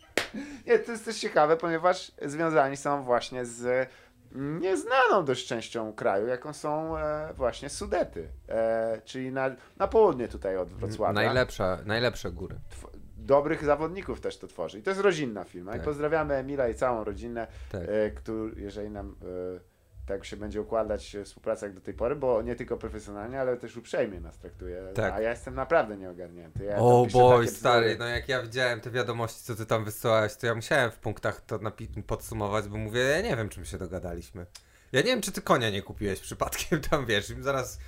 [LAUGHS] nie, to jest też ciekawe, ponieważ związani są właśnie z nieznaną dość częścią kraju, jaką są e, właśnie Sudety, e, czyli na, na południe tutaj od Wrocławia Najlepsza, najlepsze góry. tw- dobrych zawodników też to tworzy. I to jest rodzinna firma. I Tak. pozdrawiamy Emila i całą rodzinę, Tak. e, który, jeżeli nam e, tak się będzie układać współpraca jak do tej pory, bo nie tylko profesjonalnie, ale też uprzejmie nas traktuje. Tak. A ja jestem naprawdę nieogarnięty. Ja O boj, stary, no jak ja widziałem te wiadomości, co ty tam wysyłałeś, to ja musiałem w punktach to podsumować, bo mówię, ja nie wiem, czym się dogadaliśmy. Ja nie wiem, czy ty konia nie kupiłeś przypadkiem tam, wiesz, im zaraz...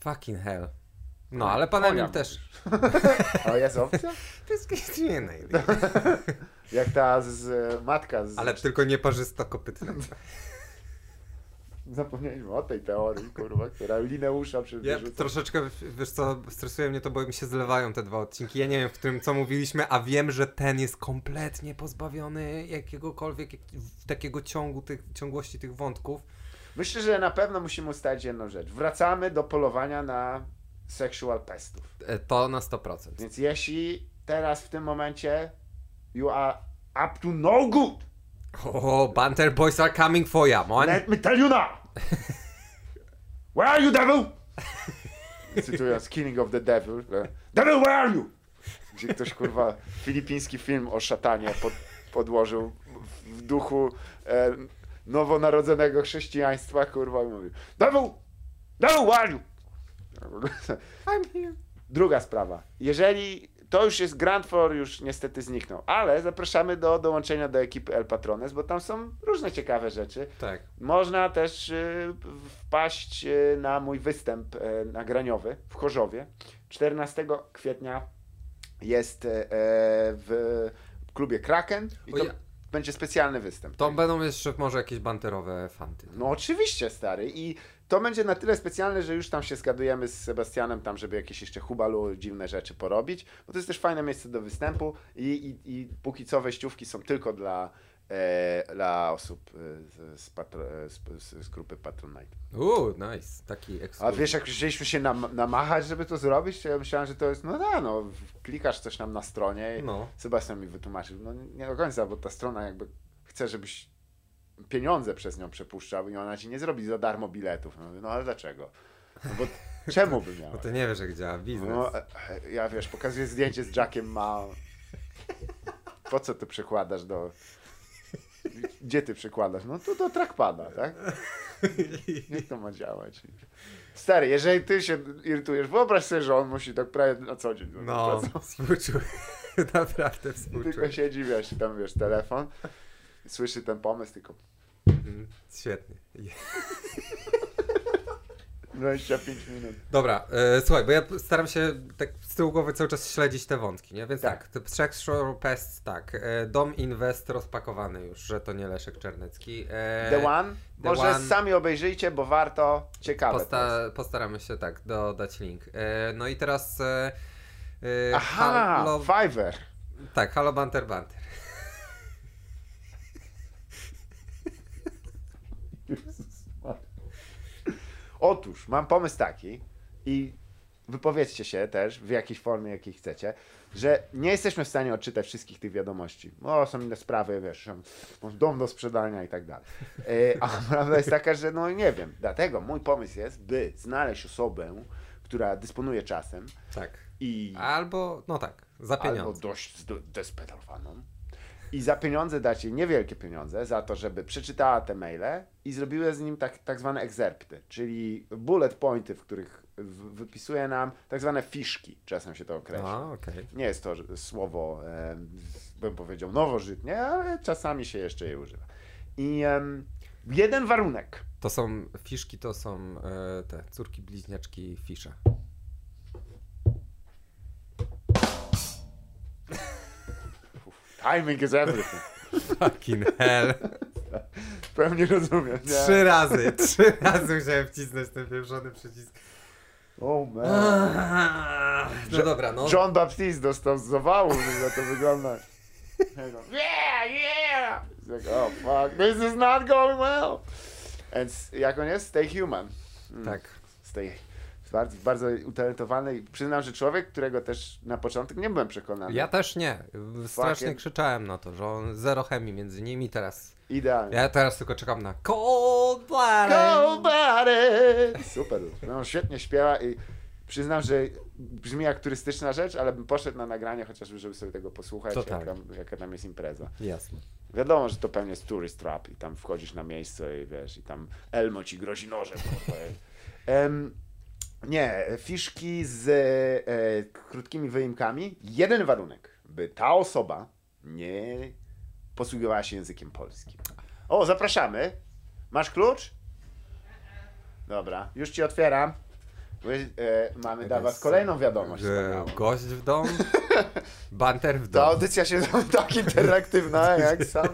Fucking hell. No, ale pan Emil też. O, jest opcja? To jest nie najlepiej. [LAUGHS] Jak ta z, e, matka z... Ale tylko nie parzysto-kopytne. Zapomnieliśmy o tej teorii, kurwa, która Lineusza Ja przywyrzuca. troszeczkę, wiesz co, stresuje mnie to, bo mi się zlewają te dwa odcinki. Ja nie wiem, w którym co mówiliśmy, a wiem, że ten jest kompletnie pozbawiony jakiegokolwiek jak, takiego ciągu, tych, ciągłości tych wątków. Myślę, że na pewno musimy ustalić jedną rzecz. Wracamy do polowania na sexual pestów. E, To na 100%. Więc jeśli teraz w tym momencie you are up to no good, Oh, Banter Boys are coming for ya, man. Let me tell you now! Where are you, devil? [LAUGHS] Cytując Killing of the Devil. e, Devil, where are you? Gdzie ktoś, kurwa, filipiński film o szatanie pod, podłożył w, w duchu e, nowonarodzonego chrześcijaństwa, kurwa, i mówił Devil! Devil, where are you? I'm here. Druga sprawa. Jeżeli to już jest Grand Four, już niestety zniknął, ale zapraszamy do dołączenia do ekipy El Patrones, bo tam są różne ciekawe rzeczy. Tak. Można też y, wpaść y, na mój występ y, nagraniowy w Chorzowie. 14 kwietnia jest w klubie Kraken i to ja- będzie specjalny występ. To będą jeszcze może jakieś banterowe fanty. No oczywiście, stary. I to będzie na tyle specjalne, że już tam się zgadujemy z Sebastianem, tam, żeby jakieś jeszcze hubalu, dziwne rzeczy porobić, bo to jest też fajne miejsce do występu i, i, i póki co wejściówki są tylko dla, e, dla osób e, z, z, patro, e, z, z, grupy Patronite. Uuu, nice. Taki A ekskluzyw. wiesz, jak chcieliśmy się nam, namachać, żeby to zrobić, to ja myślałem, że to jest, no da, no, klikasz coś nam na stronie i No. Sebastian mi wytłumaczył, no nie do końca, bo ta strona jakby chce, żebyś pieniądze przez nią przepuszczał i ona ci nie zrobi za darmo biletów. No, no ale dlaczego? No bo [LAUGHS] czemu by miała? Bo ty nie wiesz, jak działa biznes. No, e, ja wiesz, pokazuję zdjęcie z Jackiem Ma. Po co ty przykładasz do... Gdzie ty przykładasz? No tu do trackpada, tak? Jak to ma działać? Stary, jeżeli ty się irytujesz, wyobraź sobie, że on musi tak prawie na co dzień No, współczuję. [LAUGHS] Naprawdę Tylko współczuję. siedzi, wiesz, i tam wiesz, telefon, słyszy ten pomysł, tylko Mhm, Świetnie. 25 [LAUGHS] minut. Dobra, e, słuchaj, bo ja staram się tak z tyłu głowy cały czas śledzić te wątki, nie? Więc tak, Tak. Trzech Pest, tak. E, Dom Invest rozpakowany już, że to nie Leszek Czernecki. E, The One? The Może One. sami obejrzyjcie, bo warto, ciekawe. Posta- postaramy się tak dodać link. E, no i teraz. E, e, Aha, Halo, Fiverr. tak, Halo Banter Banter. Otóż, mam pomysł taki i wypowiedzcie się też w jakiejś formie, jakiej chcecie, że nie jesteśmy w stanie odczytać wszystkich tych wiadomości. O, są inne sprawy, wiesz, dom do sprzedania i tak dalej. E, A prawda jest taka, że no nie wiem, dlatego mój pomysł jest, by znaleźć osobę, która dysponuje czasem Tak. i Albo, no tak, za albo pieniądze. dość zdesperowaną. I za pieniądze dać jej niewielkie pieniądze, za to, żeby przeczytała te maile i zrobiła z nim tak, tak zwane egzerpty, czyli bullet pointy, w których wypisuje nam tak zwane fiszki, czasem się to określa. A, okej. Nie jest to ż- słowo, z- bym powiedział, nowożytnie, ale czasami się jeszcze je używa. I em, jeden warunek. To są, fiszki to są e, te córki bliźniaczki fisza. Timing is everything. Fucking hell. Pewnie rozumiem. nie? Trzy razy, trzy razy musiałem wcisnąć ten pieprzony przycisk. Oh man. No dobra, no. John Baptiste dostał z zawału, że to wygląda. Yeah, yeah! Like, oh fuck, this is not going well. Więc jak on jest? Stay human. Mm, Tak. Stay. Bardzo, bardzo utalentowany i przyznam, że człowiek, którego też na początek nie byłem przekonany. Ja też nie. Strasznie Fucking- krzyczałem na to, że on zero chemii między nimi teraz. Idealnie. Ja teraz tylko czekam na Cold Blooded. Cold blooded! Super. No, świetnie śpiewa i przyznam, że brzmi jak turystyczna rzecz, ale bym poszedł na nagranie chociażby, żeby sobie tego posłuchać, To jak tak. tam, jaka tam jest impreza. Jasne. Wiadomo, że to pewnie jest tourist trap i tam wchodzisz na miejsce i wiesz, i tam Elmo ci grozi nożem. kurwa. [LAUGHS] Nie, fiszki z e, krótkimi wyimkami. Jeden warunek, by ta osoba nie posługiwała się językiem polskim. O, zapraszamy. Masz klucz? Dobra, już ci otwieram. My, e, mamy dla was kolejną wiadomość. Że gość w dom, [LAUGHS] banter w Ta dom. audycja się [LAUGHS] tak interaktywna, jak [LAUGHS] sam.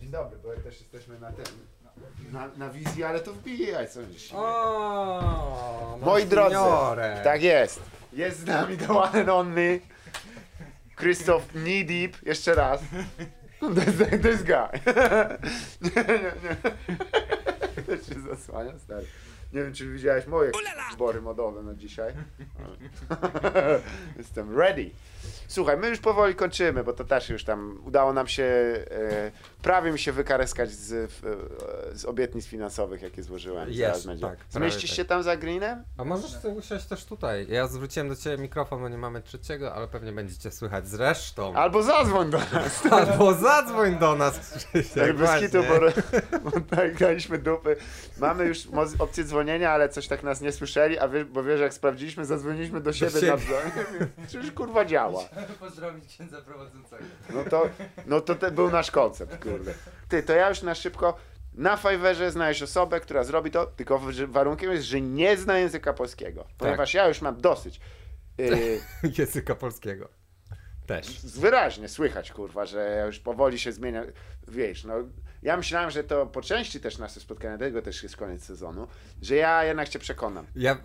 Dzień dobry, bo też jesteśmy na tym. Na, na wizji, ale to wbijaj, co dziś. O, Moi drodzy, tak jest. Jest z nami the one and only Krzysztof Kneedeep. Jeszcze raz. [LAUGHS] This, this guy. [LAUGHS] nie, nie, nie. [LAUGHS] To się zasłania, stary. Nie wiem, czy widziałeś moje zbory modowe na dzisiaj. Jestem ready. Słuchaj, my już powoli kończymy, bo to też już tam udało nam się e, prawie mi się wykareskać z, e, z obietnic finansowych, jakie złożyłem. Jest, tak, Zmieścisz tak. się tam za greenem? A możesz sobie usiąść też tutaj. Ja zwróciłem do ciebie mikrofon, bo nie mamy trzeciego, ale pewnie będziecie słychać zresztą. Albo zadzwoń do nas. [LAUGHS] Albo zadzwoń do nas, Krzysiek, Tak bez kitu, bo, [LAUGHS] bo tak graliśmy dupy. Mamy już opcję dzwonienia, ale coś tak nas nie słyszeli, a wie, bo wiesz, jak sprawdziliśmy, zadzwoniliśmy do siebie, siebie. nawzajem. [LAUGHS] Przecież kurwa działa. Pozdrowić księdza prowadzącego. No to, no to te był nasz koncept, kurde. Ty, to ja już na szybko na Fiverrze znajdziesz osobę, która zrobi to, tylko warunkiem jest, że nie zna języka polskiego. Ponieważ ja już mam dosyć. Yy, [LAUGHS] Języka polskiego. Też. wyraźnie słychać, kurwa, że ja już powoli się zmienia. Wiesz, no ja myślałem, że to po części też nasze spotkanie, tego też jest koniec sezonu, że ja jednak cię przekonam. Ja,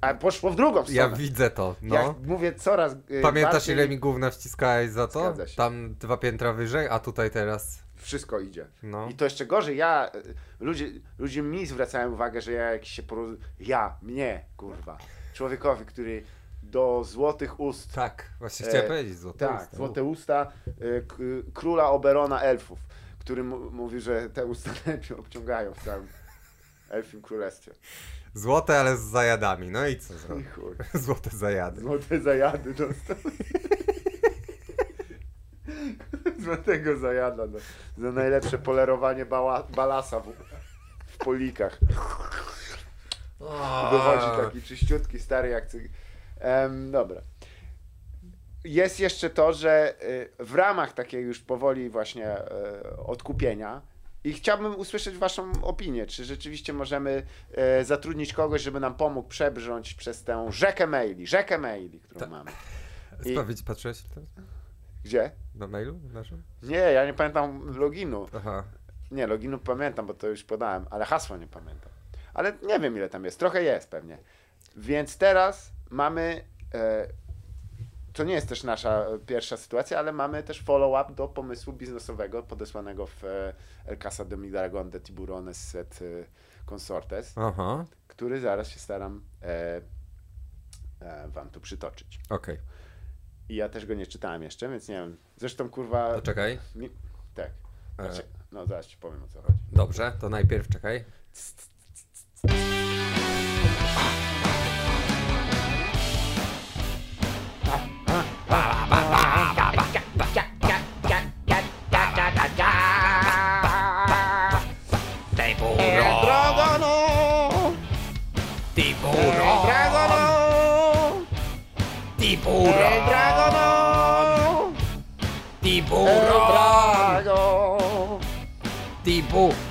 A poszło w drugą ja stronę. widzę to, no. Jak mówię coraz. yy, Pamiętasz bardziej, ile mi gówna wciskałeś za to? Tam dwa piętra wyżej, a tutaj teraz... Wszystko idzie. No. I to jeszcze gorzej, ja, y, ludzie, ludzie mi zwracają uwagę, że ja jakiś się poroz... Ja, mnie, kurwa. Człowiekowi, który do złotych ust, Tak, właśnie E, chciałem powiedzieć złote tak, usta. złote usta k- króla Oberona elfów, który mówi, że te usta [LAUGHS] lepiej obciągają w całym elfim królestwie. Złote, ale z zajadami. No i co zrobić? [LAUGHS] Złote zajady. Złote zajady dostał. [LAUGHS] [LAUGHS] Złotego zajada no. za najlepsze polerowanie bała, balasa w, w polikach. Wychodzi taki czyściutki, stary jak cyg. Dobra. Jest jeszcze to, że y, w ramach takiej już powoli właśnie y, odkupienia i chciałbym usłyszeć waszą opinię, czy rzeczywiście możemy y, zatrudnić kogoś, żeby nam pomógł przebrnąć przez tę rzekę maili, rzekę maili, którą Tak. mamy. [LAUGHS] I- Sprawić, patrzyłeś? Gdzie? Na mailu naszym? Nie, ja nie pamiętam loginu. Aha. Nie, loginu pamiętam, bo to już podałem, ale hasła nie pamiętam. Ale nie wiem ile tam jest, trochę jest pewnie. Więc teraz mamy. E, to nie jest też nasza e, pierwsza sytuacja, ale mamy też follow-up do pomysłu biznesowego podesłanego w e, El Casa de mi Dragon de Tiburones et e, Consortes, Aha. który zaraz się staram e, wam tu przytoczyć. Okej. I ja też go nie czytałem jeszcze, więc nie wiem. Zresztą kurwa. To czekaj. Mi, tak. E, Znaczy, no zaraz ci powiem o co chodzi. Dobrze, to najpierw czekaj. Dragono!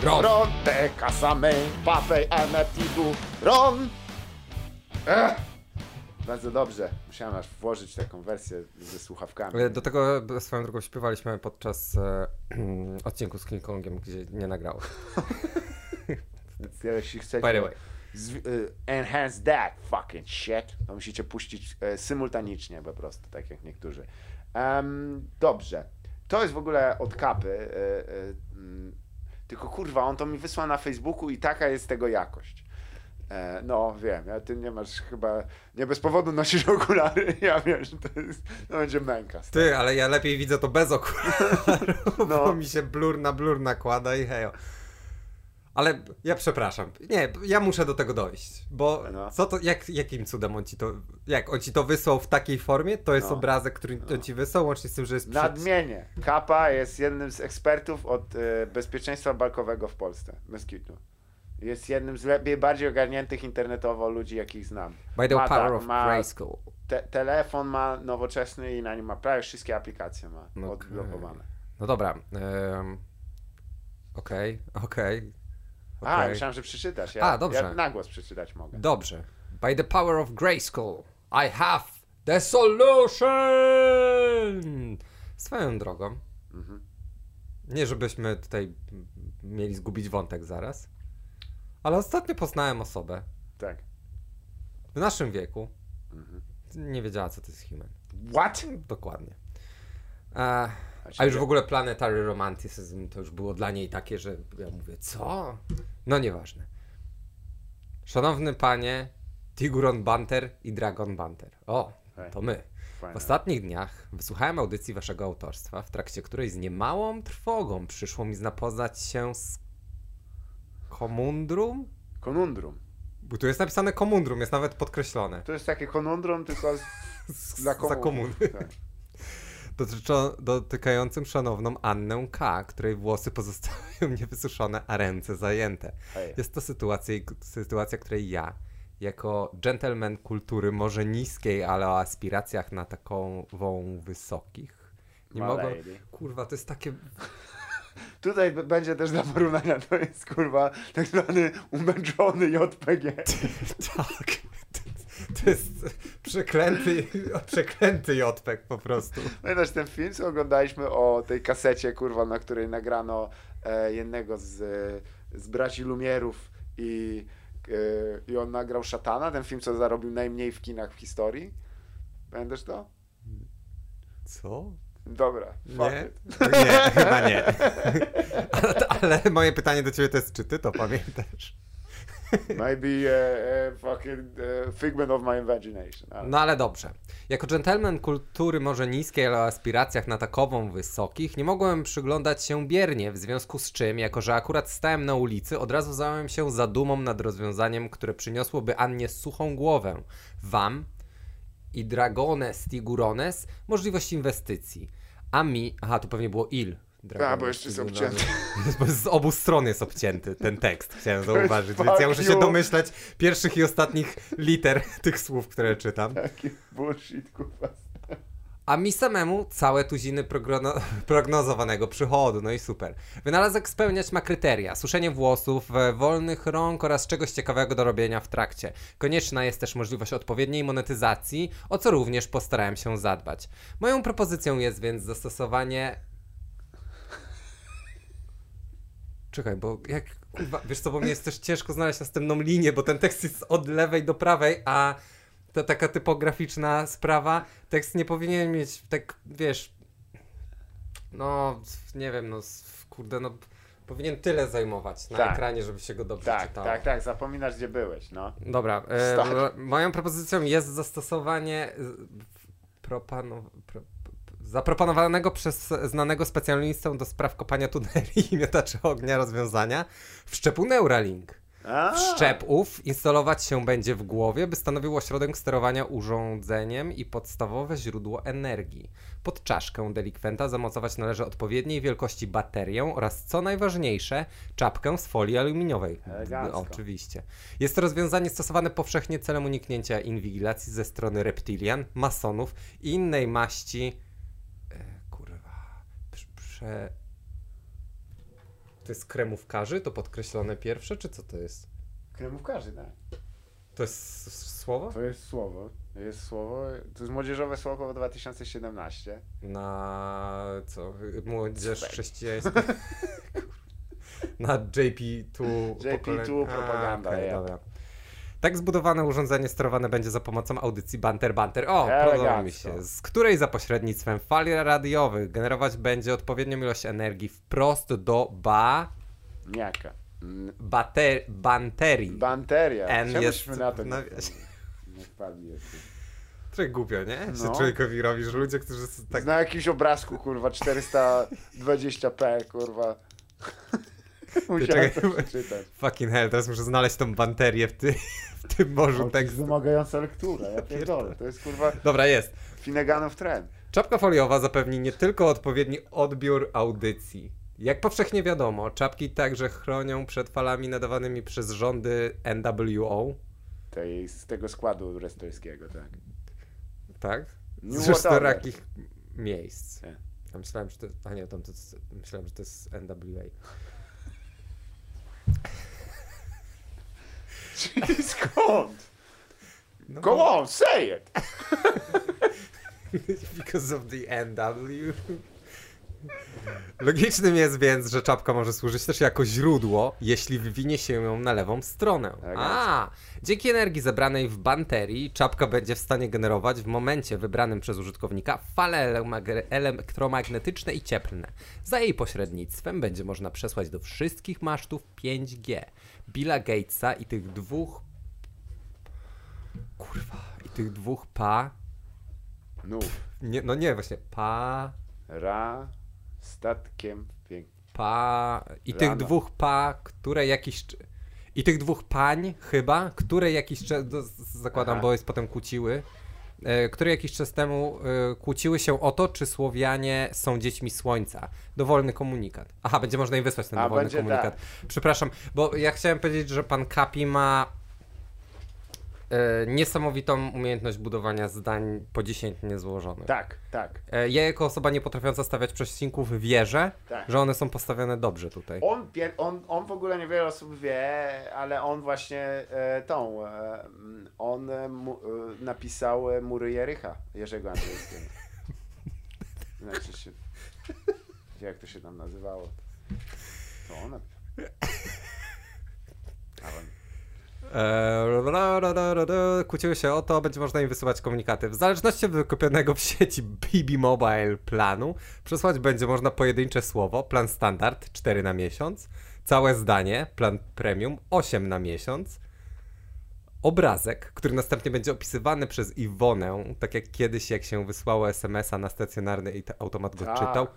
Tiburon! Ronte, casame, papej, anatibu, ron. Ech. Bardzo dobrze. Musiałem aż włożyć taką wersję ze słuchawkami. E, Do tego swoją drogą śpiewaliśmy podczas e, [CLEARS THROAT] odcinku z King Kongiem, gdzie nie nagrało. Jeśli chcecie By the way. z, y, enhance that fucking shit, to musicie puścić e, symultanicznie po prostu, tak jak niektórzy. Em, dobrze. To jest w ogóle od kapy. e, e, tylko kurwa, on to mi wysłał na Facebooku i taka jest tego jakość. E, no wiem, ja ty nie masz chyba, nie bez powodu nosisz okulary, [LAUGHS] ja wiem, że to, jest, to będzie męka. Ty, ale ja lepiej widzę to bez okularów, [LAUGHS] No. bo mi się blur na blur nakłada i hejo. Ale ja przepraszam. Nie, ja muszę do tego dojść. Bo No. co to, jak, jakim cudem on ci to. Jak on ci to wysłał w takiej formie, to jest No. obrazek, który on ci wysłał, łącznie z tym, że jest przy... Nadmienię. Kapa jest jednym z ekspertów od e, bezpieczeństwa bankowego w Polsce. Bez kitu. Jest jednym z lepiej, bardziej ogarniętych internetowo ludzi, jakich znam. By the ma power tak, of ma- Grayskull. Te, telefon ma nowoczesny i na nim ma prawie wszystkie aplikacje ma No odblokowane. No dobra. em, Okej, okej. A, okej. myślałem, że przeczytasz. Ja, A, dobrze. Ja na głos przeczytać mogę. Dobrze. By the power of Grayskull, I have the solution! Swoją drogą. Mhm. Nie, żebyśmy tutaj mieli zgubić wątek zaraz. Ale ostatnio poznałem osobę Tak. w naszym wieku. Mhm. Nie wiedziała, co to jest human. What? Dokładnie. Znaczy, a już w ogóle Planetary Romanticism to już było dla niej takie, że ja mówię, co? No nieważne. Szanowny panie, Tiguron Banter i Dragon Banter. O, to my. W ostatnich dniach wysłuchałem audycji waszego autorstwa, w trakcie której z niemałą trwogą przyszło mi zapoznać się z komundrum? Konundrum. Bo tu jest napisane komundrum, jest nawet podkreślone. To jest takie konundrum, tylko z, [LAUGHS] dla za komuny. Tak. Dotykającym szanowną Annę K., której włosy pozostają [LAUGHS] niewysuszone, a ręce zajęte. Jest to sytuacja, sytuacja, której ja, jako gentleman kultury, może niskiej, ale o aspiracjach na taką wysokich, nie mogę. Kurwa, to jest takie. [LAUGHS] Tutaj będzie też dla porównania, to jest kurwa tak zwany umęczony JPG. [LAUGHS] Tak. [LAUGHS] To jest przeklęty, przeklęty jodpek po prostu. Pamiętasz ten film, co oglądaliśmy o tej kasecie, kurwa, na której nagrano e, jednego z, z braci Lumierów i, e, i on nagrał Szatana, ten film, co zarobił najmniej w kinach w historii? Pamiętasz to? Co? Dobra, Nie? it. Nie, chyba nie. [LAUGHS] Ale, ale moje pytanie do ciebie to jest, czy ty to pamiętasz? Maybe e, e, fucking figment of my imagination. Ale... No ale dobrze. Jako dżentelmen kultury może niskiej, ale o aspiracjach na takową wysokich, nie mogłem przyglądać się biernie, w związku z czym, jako że akurat stałem na ulicy, od razu zająłem się zadumą nad rozwiązaniem, które przyniosłoby Annie suchą głowę, wam i Dragones Tigurones możliwość inwestycji. A mi... Aha, tu pewnie było il. A, bo jeszcze jest obcięty. [LAUGHS] Z obu stron jest obcięty ten tekst, chciałem zauważyć, więc ja muszę się domyślać pierwszych i ostatnich liter [LAUGHS] tych słów, które czytam. Taki bullshit, kurwa. A mi samemu całe tuziny progno- prognozowanego przychodu, no i super. Wynalazek spełniać ma kryteria, suszenie włosów, e, wolnych rąk oraz czegoś ciekawego do robienia w trakcie. Konieczna jest też możliwość odpowiedniej monetyzacji, o co również postarałem się zadbać. Moją propozycją jest więc zastosowanie... Czekaj, bo jak... Kurwa, wiesz co, bo mi jest też ciężko znaleźć następną linię, bo ten tekst jest od lewej do prawej, a to taka typograficzna sprawa. Tekst nie powinien mieć tak, wiesz, no, nie wiem, no, kurde, no, powinien tyle zajmować na Tak. ekranie, żeby się go dobrze Tak, czytało. tak, tak, zapominasz gdzie byłeś, no. Dobra, e, moją propozycją jest zastosowanie e, propano, pro, zaproponowanego przez znanego specjalistę do spraw kopania tuneli i miotaczy ognia rozwiązania wszczepu Neuralink. Wszczep ów instalować się będzie w głowie, by stanowił ośrodek sterowania urządzeniem i podstawowe źródło energii. Pod czaszkę delikwenta zamocować należy odpowiedniej wielkości baterię oraz, co najważniejsze, czapkę z folii aluminiowej. Elegancko. Oczywiście. Jest to rozwiązanie stosowane powszechnie celem uniknięcia inwigilacji ze strony reptilian, masonów i innej maści... E, prze... To jest kremówkarzy? To podkreślone pierwsze, czy co to jest? Kremówkarzy, tak. To jest słowo? To jest słowo. To jest słowo. To jest młodzieżowe słowo 2017. Na co? Młodzież chrześcijańska. [LAUGHS] Na JP2. JP2 pokolenie- propaganda, okej, ja. dobra. Tak zbudowane urządzenie sterowane będzie za pomocą audycji Banter Banter. O, podoba mi się. Z której za pośrednictwem fali radiowych generować będzie odpowiednią ilość energii wprost do ba... Niaka. Bater... banterii. Banteria. N jest na to nie, wpadli jeszcze. Trochę głupio, nie? Się No. człowiekowi robi, że ludzie, którzy są tak... Na jakimś obrazku, kurwa, 420p, kurwa. Musiałem czekaj. to [LAUGHS] przeczytać. Fucking hell, teraz muszę znaleźć tą banterię w, ty, w tym morzu O, to jest tekstu. wymagająca lektura, ja pierdolę. To jest, kurwa, Dobra, jest. Finneganów trend. Czapka foliowa zapewni nie tylko odpowiedni odbiór audycji. Jak powszechnie wiadomo, czapki także chronią przed falami nadawanymi przez rządy NWO, Tej, z tego składu restoryjskiego, tak. tak? New Z różnorakich miejsc. Ja myślałem, że to, a nie, tam to myślałem, że to jest NWA. Czyli skąd? No, Go on, say it! [LAUGHS] Because of the NW. Logicznym jest więc, że czapka może służyć też jako źródło, jeśli wywinie się ją na lewą stronę. A, dzięki energii zebranej w banterii, czapka będzie w stanie generować w momencie wybranym przez użytkownika fale elektromagnetyczne i cieplne. Za jej pośrednictwem będzie można przesłać do wszystkich masztów 5G. Billa Gatesa i tych dwóch Kurwa. I tych dwóch pa... Nów. Nie, no nie, właśnie. Pa... Ra. Statkiem. Pięk... Pa... I tych dwóch pa, które jakiś... I tych dwóch pań chyba, które jakiś czas... Zakładam, Aha. bo jest potem kłóciły. e, Które jakiś czas temu e, kłóciły się o to, czy Słowianie są dziećmi Słońca. Dowolny komunikat. Aha, będzie można im wysłać ten A, dowolny komunikat. Przepraszam, bo ja chciałem powiedzieć, że pan Kapi ma niesamowitą umiejętność budowania zdań podziesiętnie złożonych. Tak, tak. E, Ja jako osoba nie potrafiąca stawiać przecinków wierzę, Tak. że one są postawione dobrze tutaj. On, on, on w ogóle niewiele osób wie, ale on właśnie e, tą, e, on e, mu, e, napisał e, Mury Jericha, Jerzego Andrzejskiego. [LAUGHS] Znaczy się, jak to się tam nazywało? To on napisał. [LAUGHS] Eee. Kłóciły się o to, będzie można im wysyłać komunikaty. W zależności od wykupionego w sieci BB Mobile planu, przesłać będzie można pojedyncze słowo, plan standard 4 na miesiąc, całe zdanie, plan premium 8 na miesiąc, obrazek, który następnie będzie opisywany przez Iwonę, tak jak kiedyś, jak się wysłało SMS-a na stacjonarny i automat go Tak. czytał.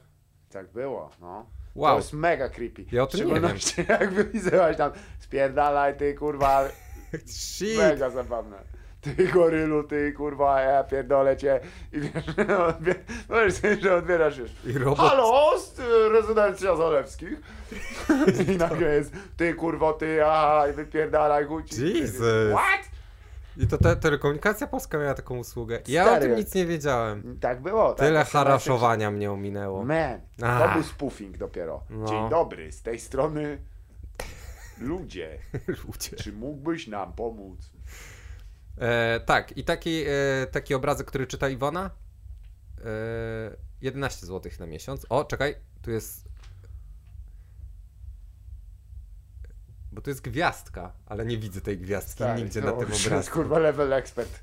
tak było, no. Wow. To jest mega creepy. Ja o tym nie wiem. szczególności jak wypisywać tam, spierdalaj ty kurwa, [LAUGHS] Shit. Mega zabawne. Ty gorylu, ty kurwa, ja pierdolę cię. I wiesz, [LAUGHS] możesz sobie, że odbierasz już. I robot Halo, y, rezydencja Zalewskich. [LAUGHS] I nagle jest, ty kurwo, ty, aha, i wypierdalaj chuci. Jesus. What? I to te, telekomunikacja polska miała taką usługę. Ja o Stary. tym nic nie wiedziałem. Tak było. Tak, Tyle haraszowania mnie ominęło. Man, to był spoofing dopiero. No. Dzień dobry, z tej strony ludzie. [LAUGHS] Ludzie. Czy mógłbyś nam pomóc? E, tak, i taki, e, taki obrazek, który czyta Iwona. E, 11 zł na miesiąc. O, czekaj, tu jest. Bo to jest gwiazdka, ale nie widzę tej gwiazdki Stary, nigdzie to na tym obrazku. kurwa level expert.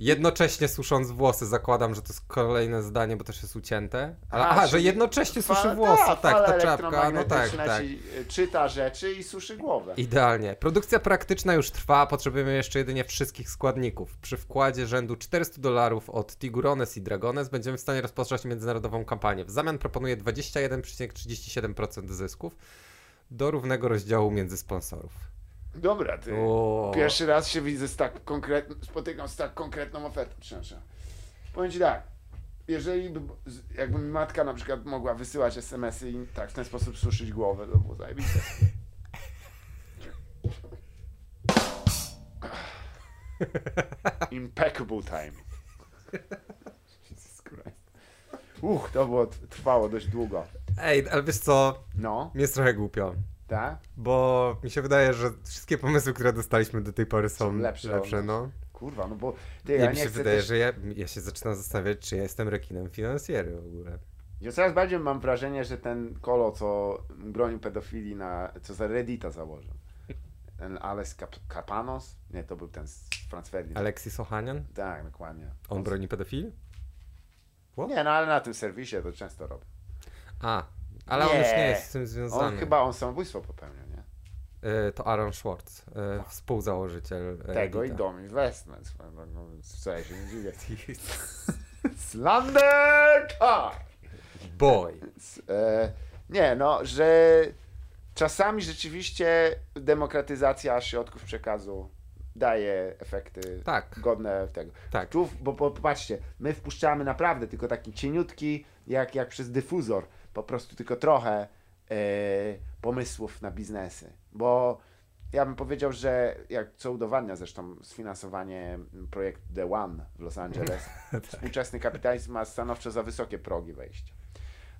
Jednocześnie susząc włosy, zakładam, że to jest kolejne zdanie, bo też jest ucięte. Ale, A, aha, że jednocześnie suszy Fala- włosy. ta, Tak, ta czapka, no tak, tak. Y, czyta rzeczy i suszy głowę. Idealnie. Produkcja praktyczna już trwa, potrzebujemy jeszcze jedynie wszystkich składników. Przy wkładzie rzędu 400 dolarów od Tigurones i Dragones będziemy w stanie rozpocząć międzynarodową kampanię. W zamian proponuję 21,37% zysków do równego rozdziału między sponsorów. Dobra, ty. O. Pierwszy raz się widzę z tak konkretną, spotykam z tak konkretną ofertą. Przepraszam. Powiem ci tak, jeżeli by, jakby mi matka na przykład mogła wysyłać SMS-y i tak w ten sposób suszyć głowę, to było zajebiste. Impeccable time. [LAUGHS] Jesus Christ. Uch, to było, trwało dość długo. Ej, ale wiesz co? No, Mi jest trochę głupio. tak? Bo mi się wydaje, że wszystkie pomysły, które dostaliśmy do tej pory są, Są lepsze lepsze no. Kurwa, no bo ty, Ja ja mi się wydaje, też... że ja, ja się zaczynam zastanawiać, czy ja jestem rekinem finansjery w ogóle. Ja coraz bardziej mam wrażenie, że ten kolo, co bronił pedofilii na, co za Reddita założył. Ten Alex Cap Capanos? Nie, to był ten z Transferii. Alexis Ohanian? Tak, dokładnie. On broni pedofilii? Nie, no ale na tym serwisie to często robi. A, ale on Nie. już nie jest z tym On związany. chyba on samobójstwo popełnił, nie? Y, to Aaron Schwartz, y, współzałożyciel Tego i Reddita. Dom Investment. swoją drogą, się nie dziwię. Slander! [LAUGHS] Tak! Boy. E, nie, no, że czasami rzeczywiście demokratyzacja środków przekazu daje efekty Tak. godne tego. Tak. Tu, bo, bo popatrzcie, my wpuszczamy naprawdę tylko taki cieniutki, jak, jak przez dyfuzor, po prostu tylko trochę e, pomysłów na biznesy. Bo ja bym powiedział, że jak co udowadnia zresztą sfinansowanie projektu The One w Los Angeles, [LAUGHS] współczesny kapitalizm ma stanowczo za wysokie progi wejścia.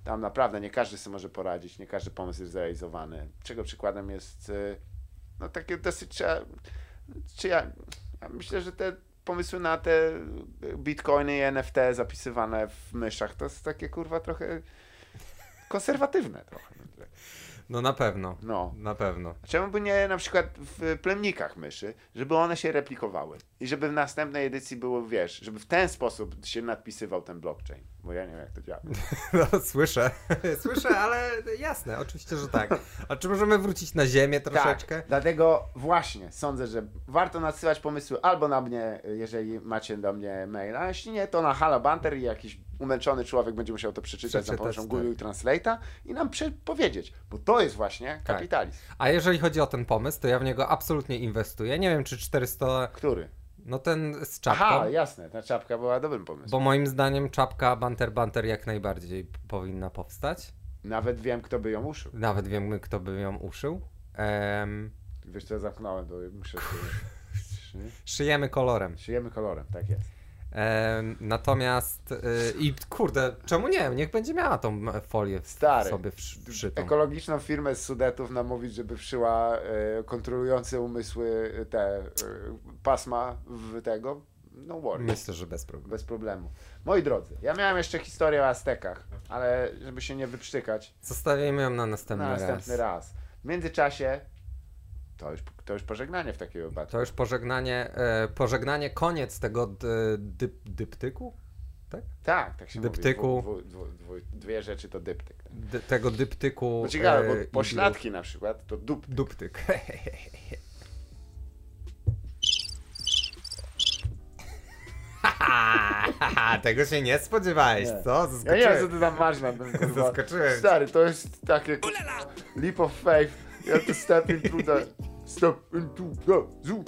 Tam naprawdę nie każdy sobie może poradzić, nie każdy pomysł jest zrealizowany. Czego przykładem jest y, no takie dosyć trzeba, czy ja, ja myślę, że te pomysły na te bitcoiny i NFT zapisywane w myszach to jest takie kurwa trochę konserwatywne trochę. No na pewno. No. Na pewno. Czemu by nie na przykład w plemnikach myszy, żeby one się replikowały i żeby w następnej edycji było, wiesz, żeby w ten sposób się nadpisywał ten blockchain, bo ja nie wiem jak to działa. [LAUGHS] No, słyszę. [LAUGHS] Słyszę, ale jasne, oczywiście, że tak. A czy możemy wrócić na ziemię troszeczkę? Tak, dlatego właśnie sądzę, że warto nadsyłać pomysły albo na mnie, jeżeli macie do mnie maila, a jeśli nie, to na Hala Banter i jakiś umęczony człowiek będzie musiał to przeczytać, za Przeczytać, pomocą tak. Google Translate'a i nam powiedzieć, bo to jest właśnie Tak. kapitalizm. A jeżeli chodzi o ten pomysł, to ja w niego absolutnie inwestuję. Nie wiem, czy 400. Który? No ten z czapką. Aha, jasne, ta czapka była dobrym pomysłem. Bo moim zdaniem czapka Banter Banter jak najbardziej powinna powstać. Nawet wiem, kto by ją uszył. Nawet wiem, kto by ją uszył. Em, Wiesz co, ja zamknąłem, muszę... [LAUGHS] Szy- szyjemy kolorem. Szyjemy kolorem, tak jest. Natomiast. y, I kurde, czemu nie? Niech będzie miała tą folię w, Stary, sobie wsz- wszytą. Ekologiczną firmę z Sudetów namówić, żeby wszyła e, kontrolujące umysły e, te e, pasma w tego, no worry. Myślę, że bez problemu. Bez problemu. Moi drodzy, ja miałem jeszcze historię o Aztekach, ale żeby się nie wyprztykać, Zostawimy ją na następny, na następny raz. raz. W międzyczasie to już, to już pożegnanie w takim wypadku. To już pożegnanie, e, pożegnanie, koniec tego d, dyp, dyptyku? Tak, tak się Dyptyku. mówi. Dwu, dwu, dwu, dwie rzeczy to dyptyk. D, tego dyptyku. Bo ciekawe, e, bo pośladki na przykład to dup. bilu- Duptyk. [LAUGHS] Tego się nie spodziewałeś, Nie. co? Ja nie wiem, co Zaskoczyłem. ty tam masz na tym, kurwa. Zaskoczyłem. Stary, to jest takie leap of faith. Have to step into the... Step into the zoo.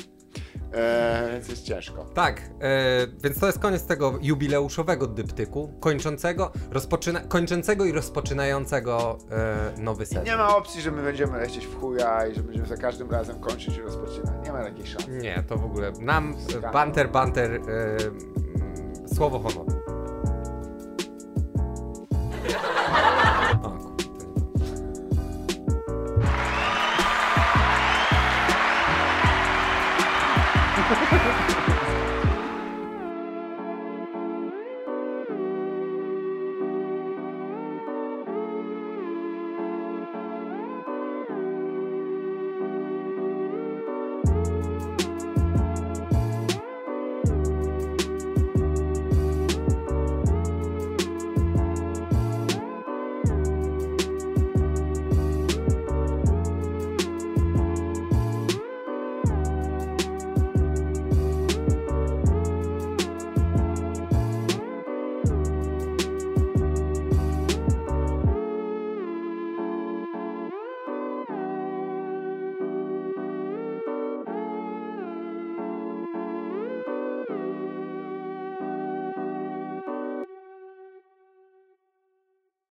Eee, więc jest ciężko. Tak, e, więc to jest koniec tego jubileuszowego dyptyku, kończącego, rozpoczyna, kończącego i rozpoczynającego e, nowy sezon. Nie ma opcji, że my będziemy lecieć w chuja i że będziemy za każdym razem kończyć i rozpoczynać. Nie ma takiej szansy. Nie, to w ogóle nam e, banter, banter, e, mm, słowo honoru. O, Ha ha ha!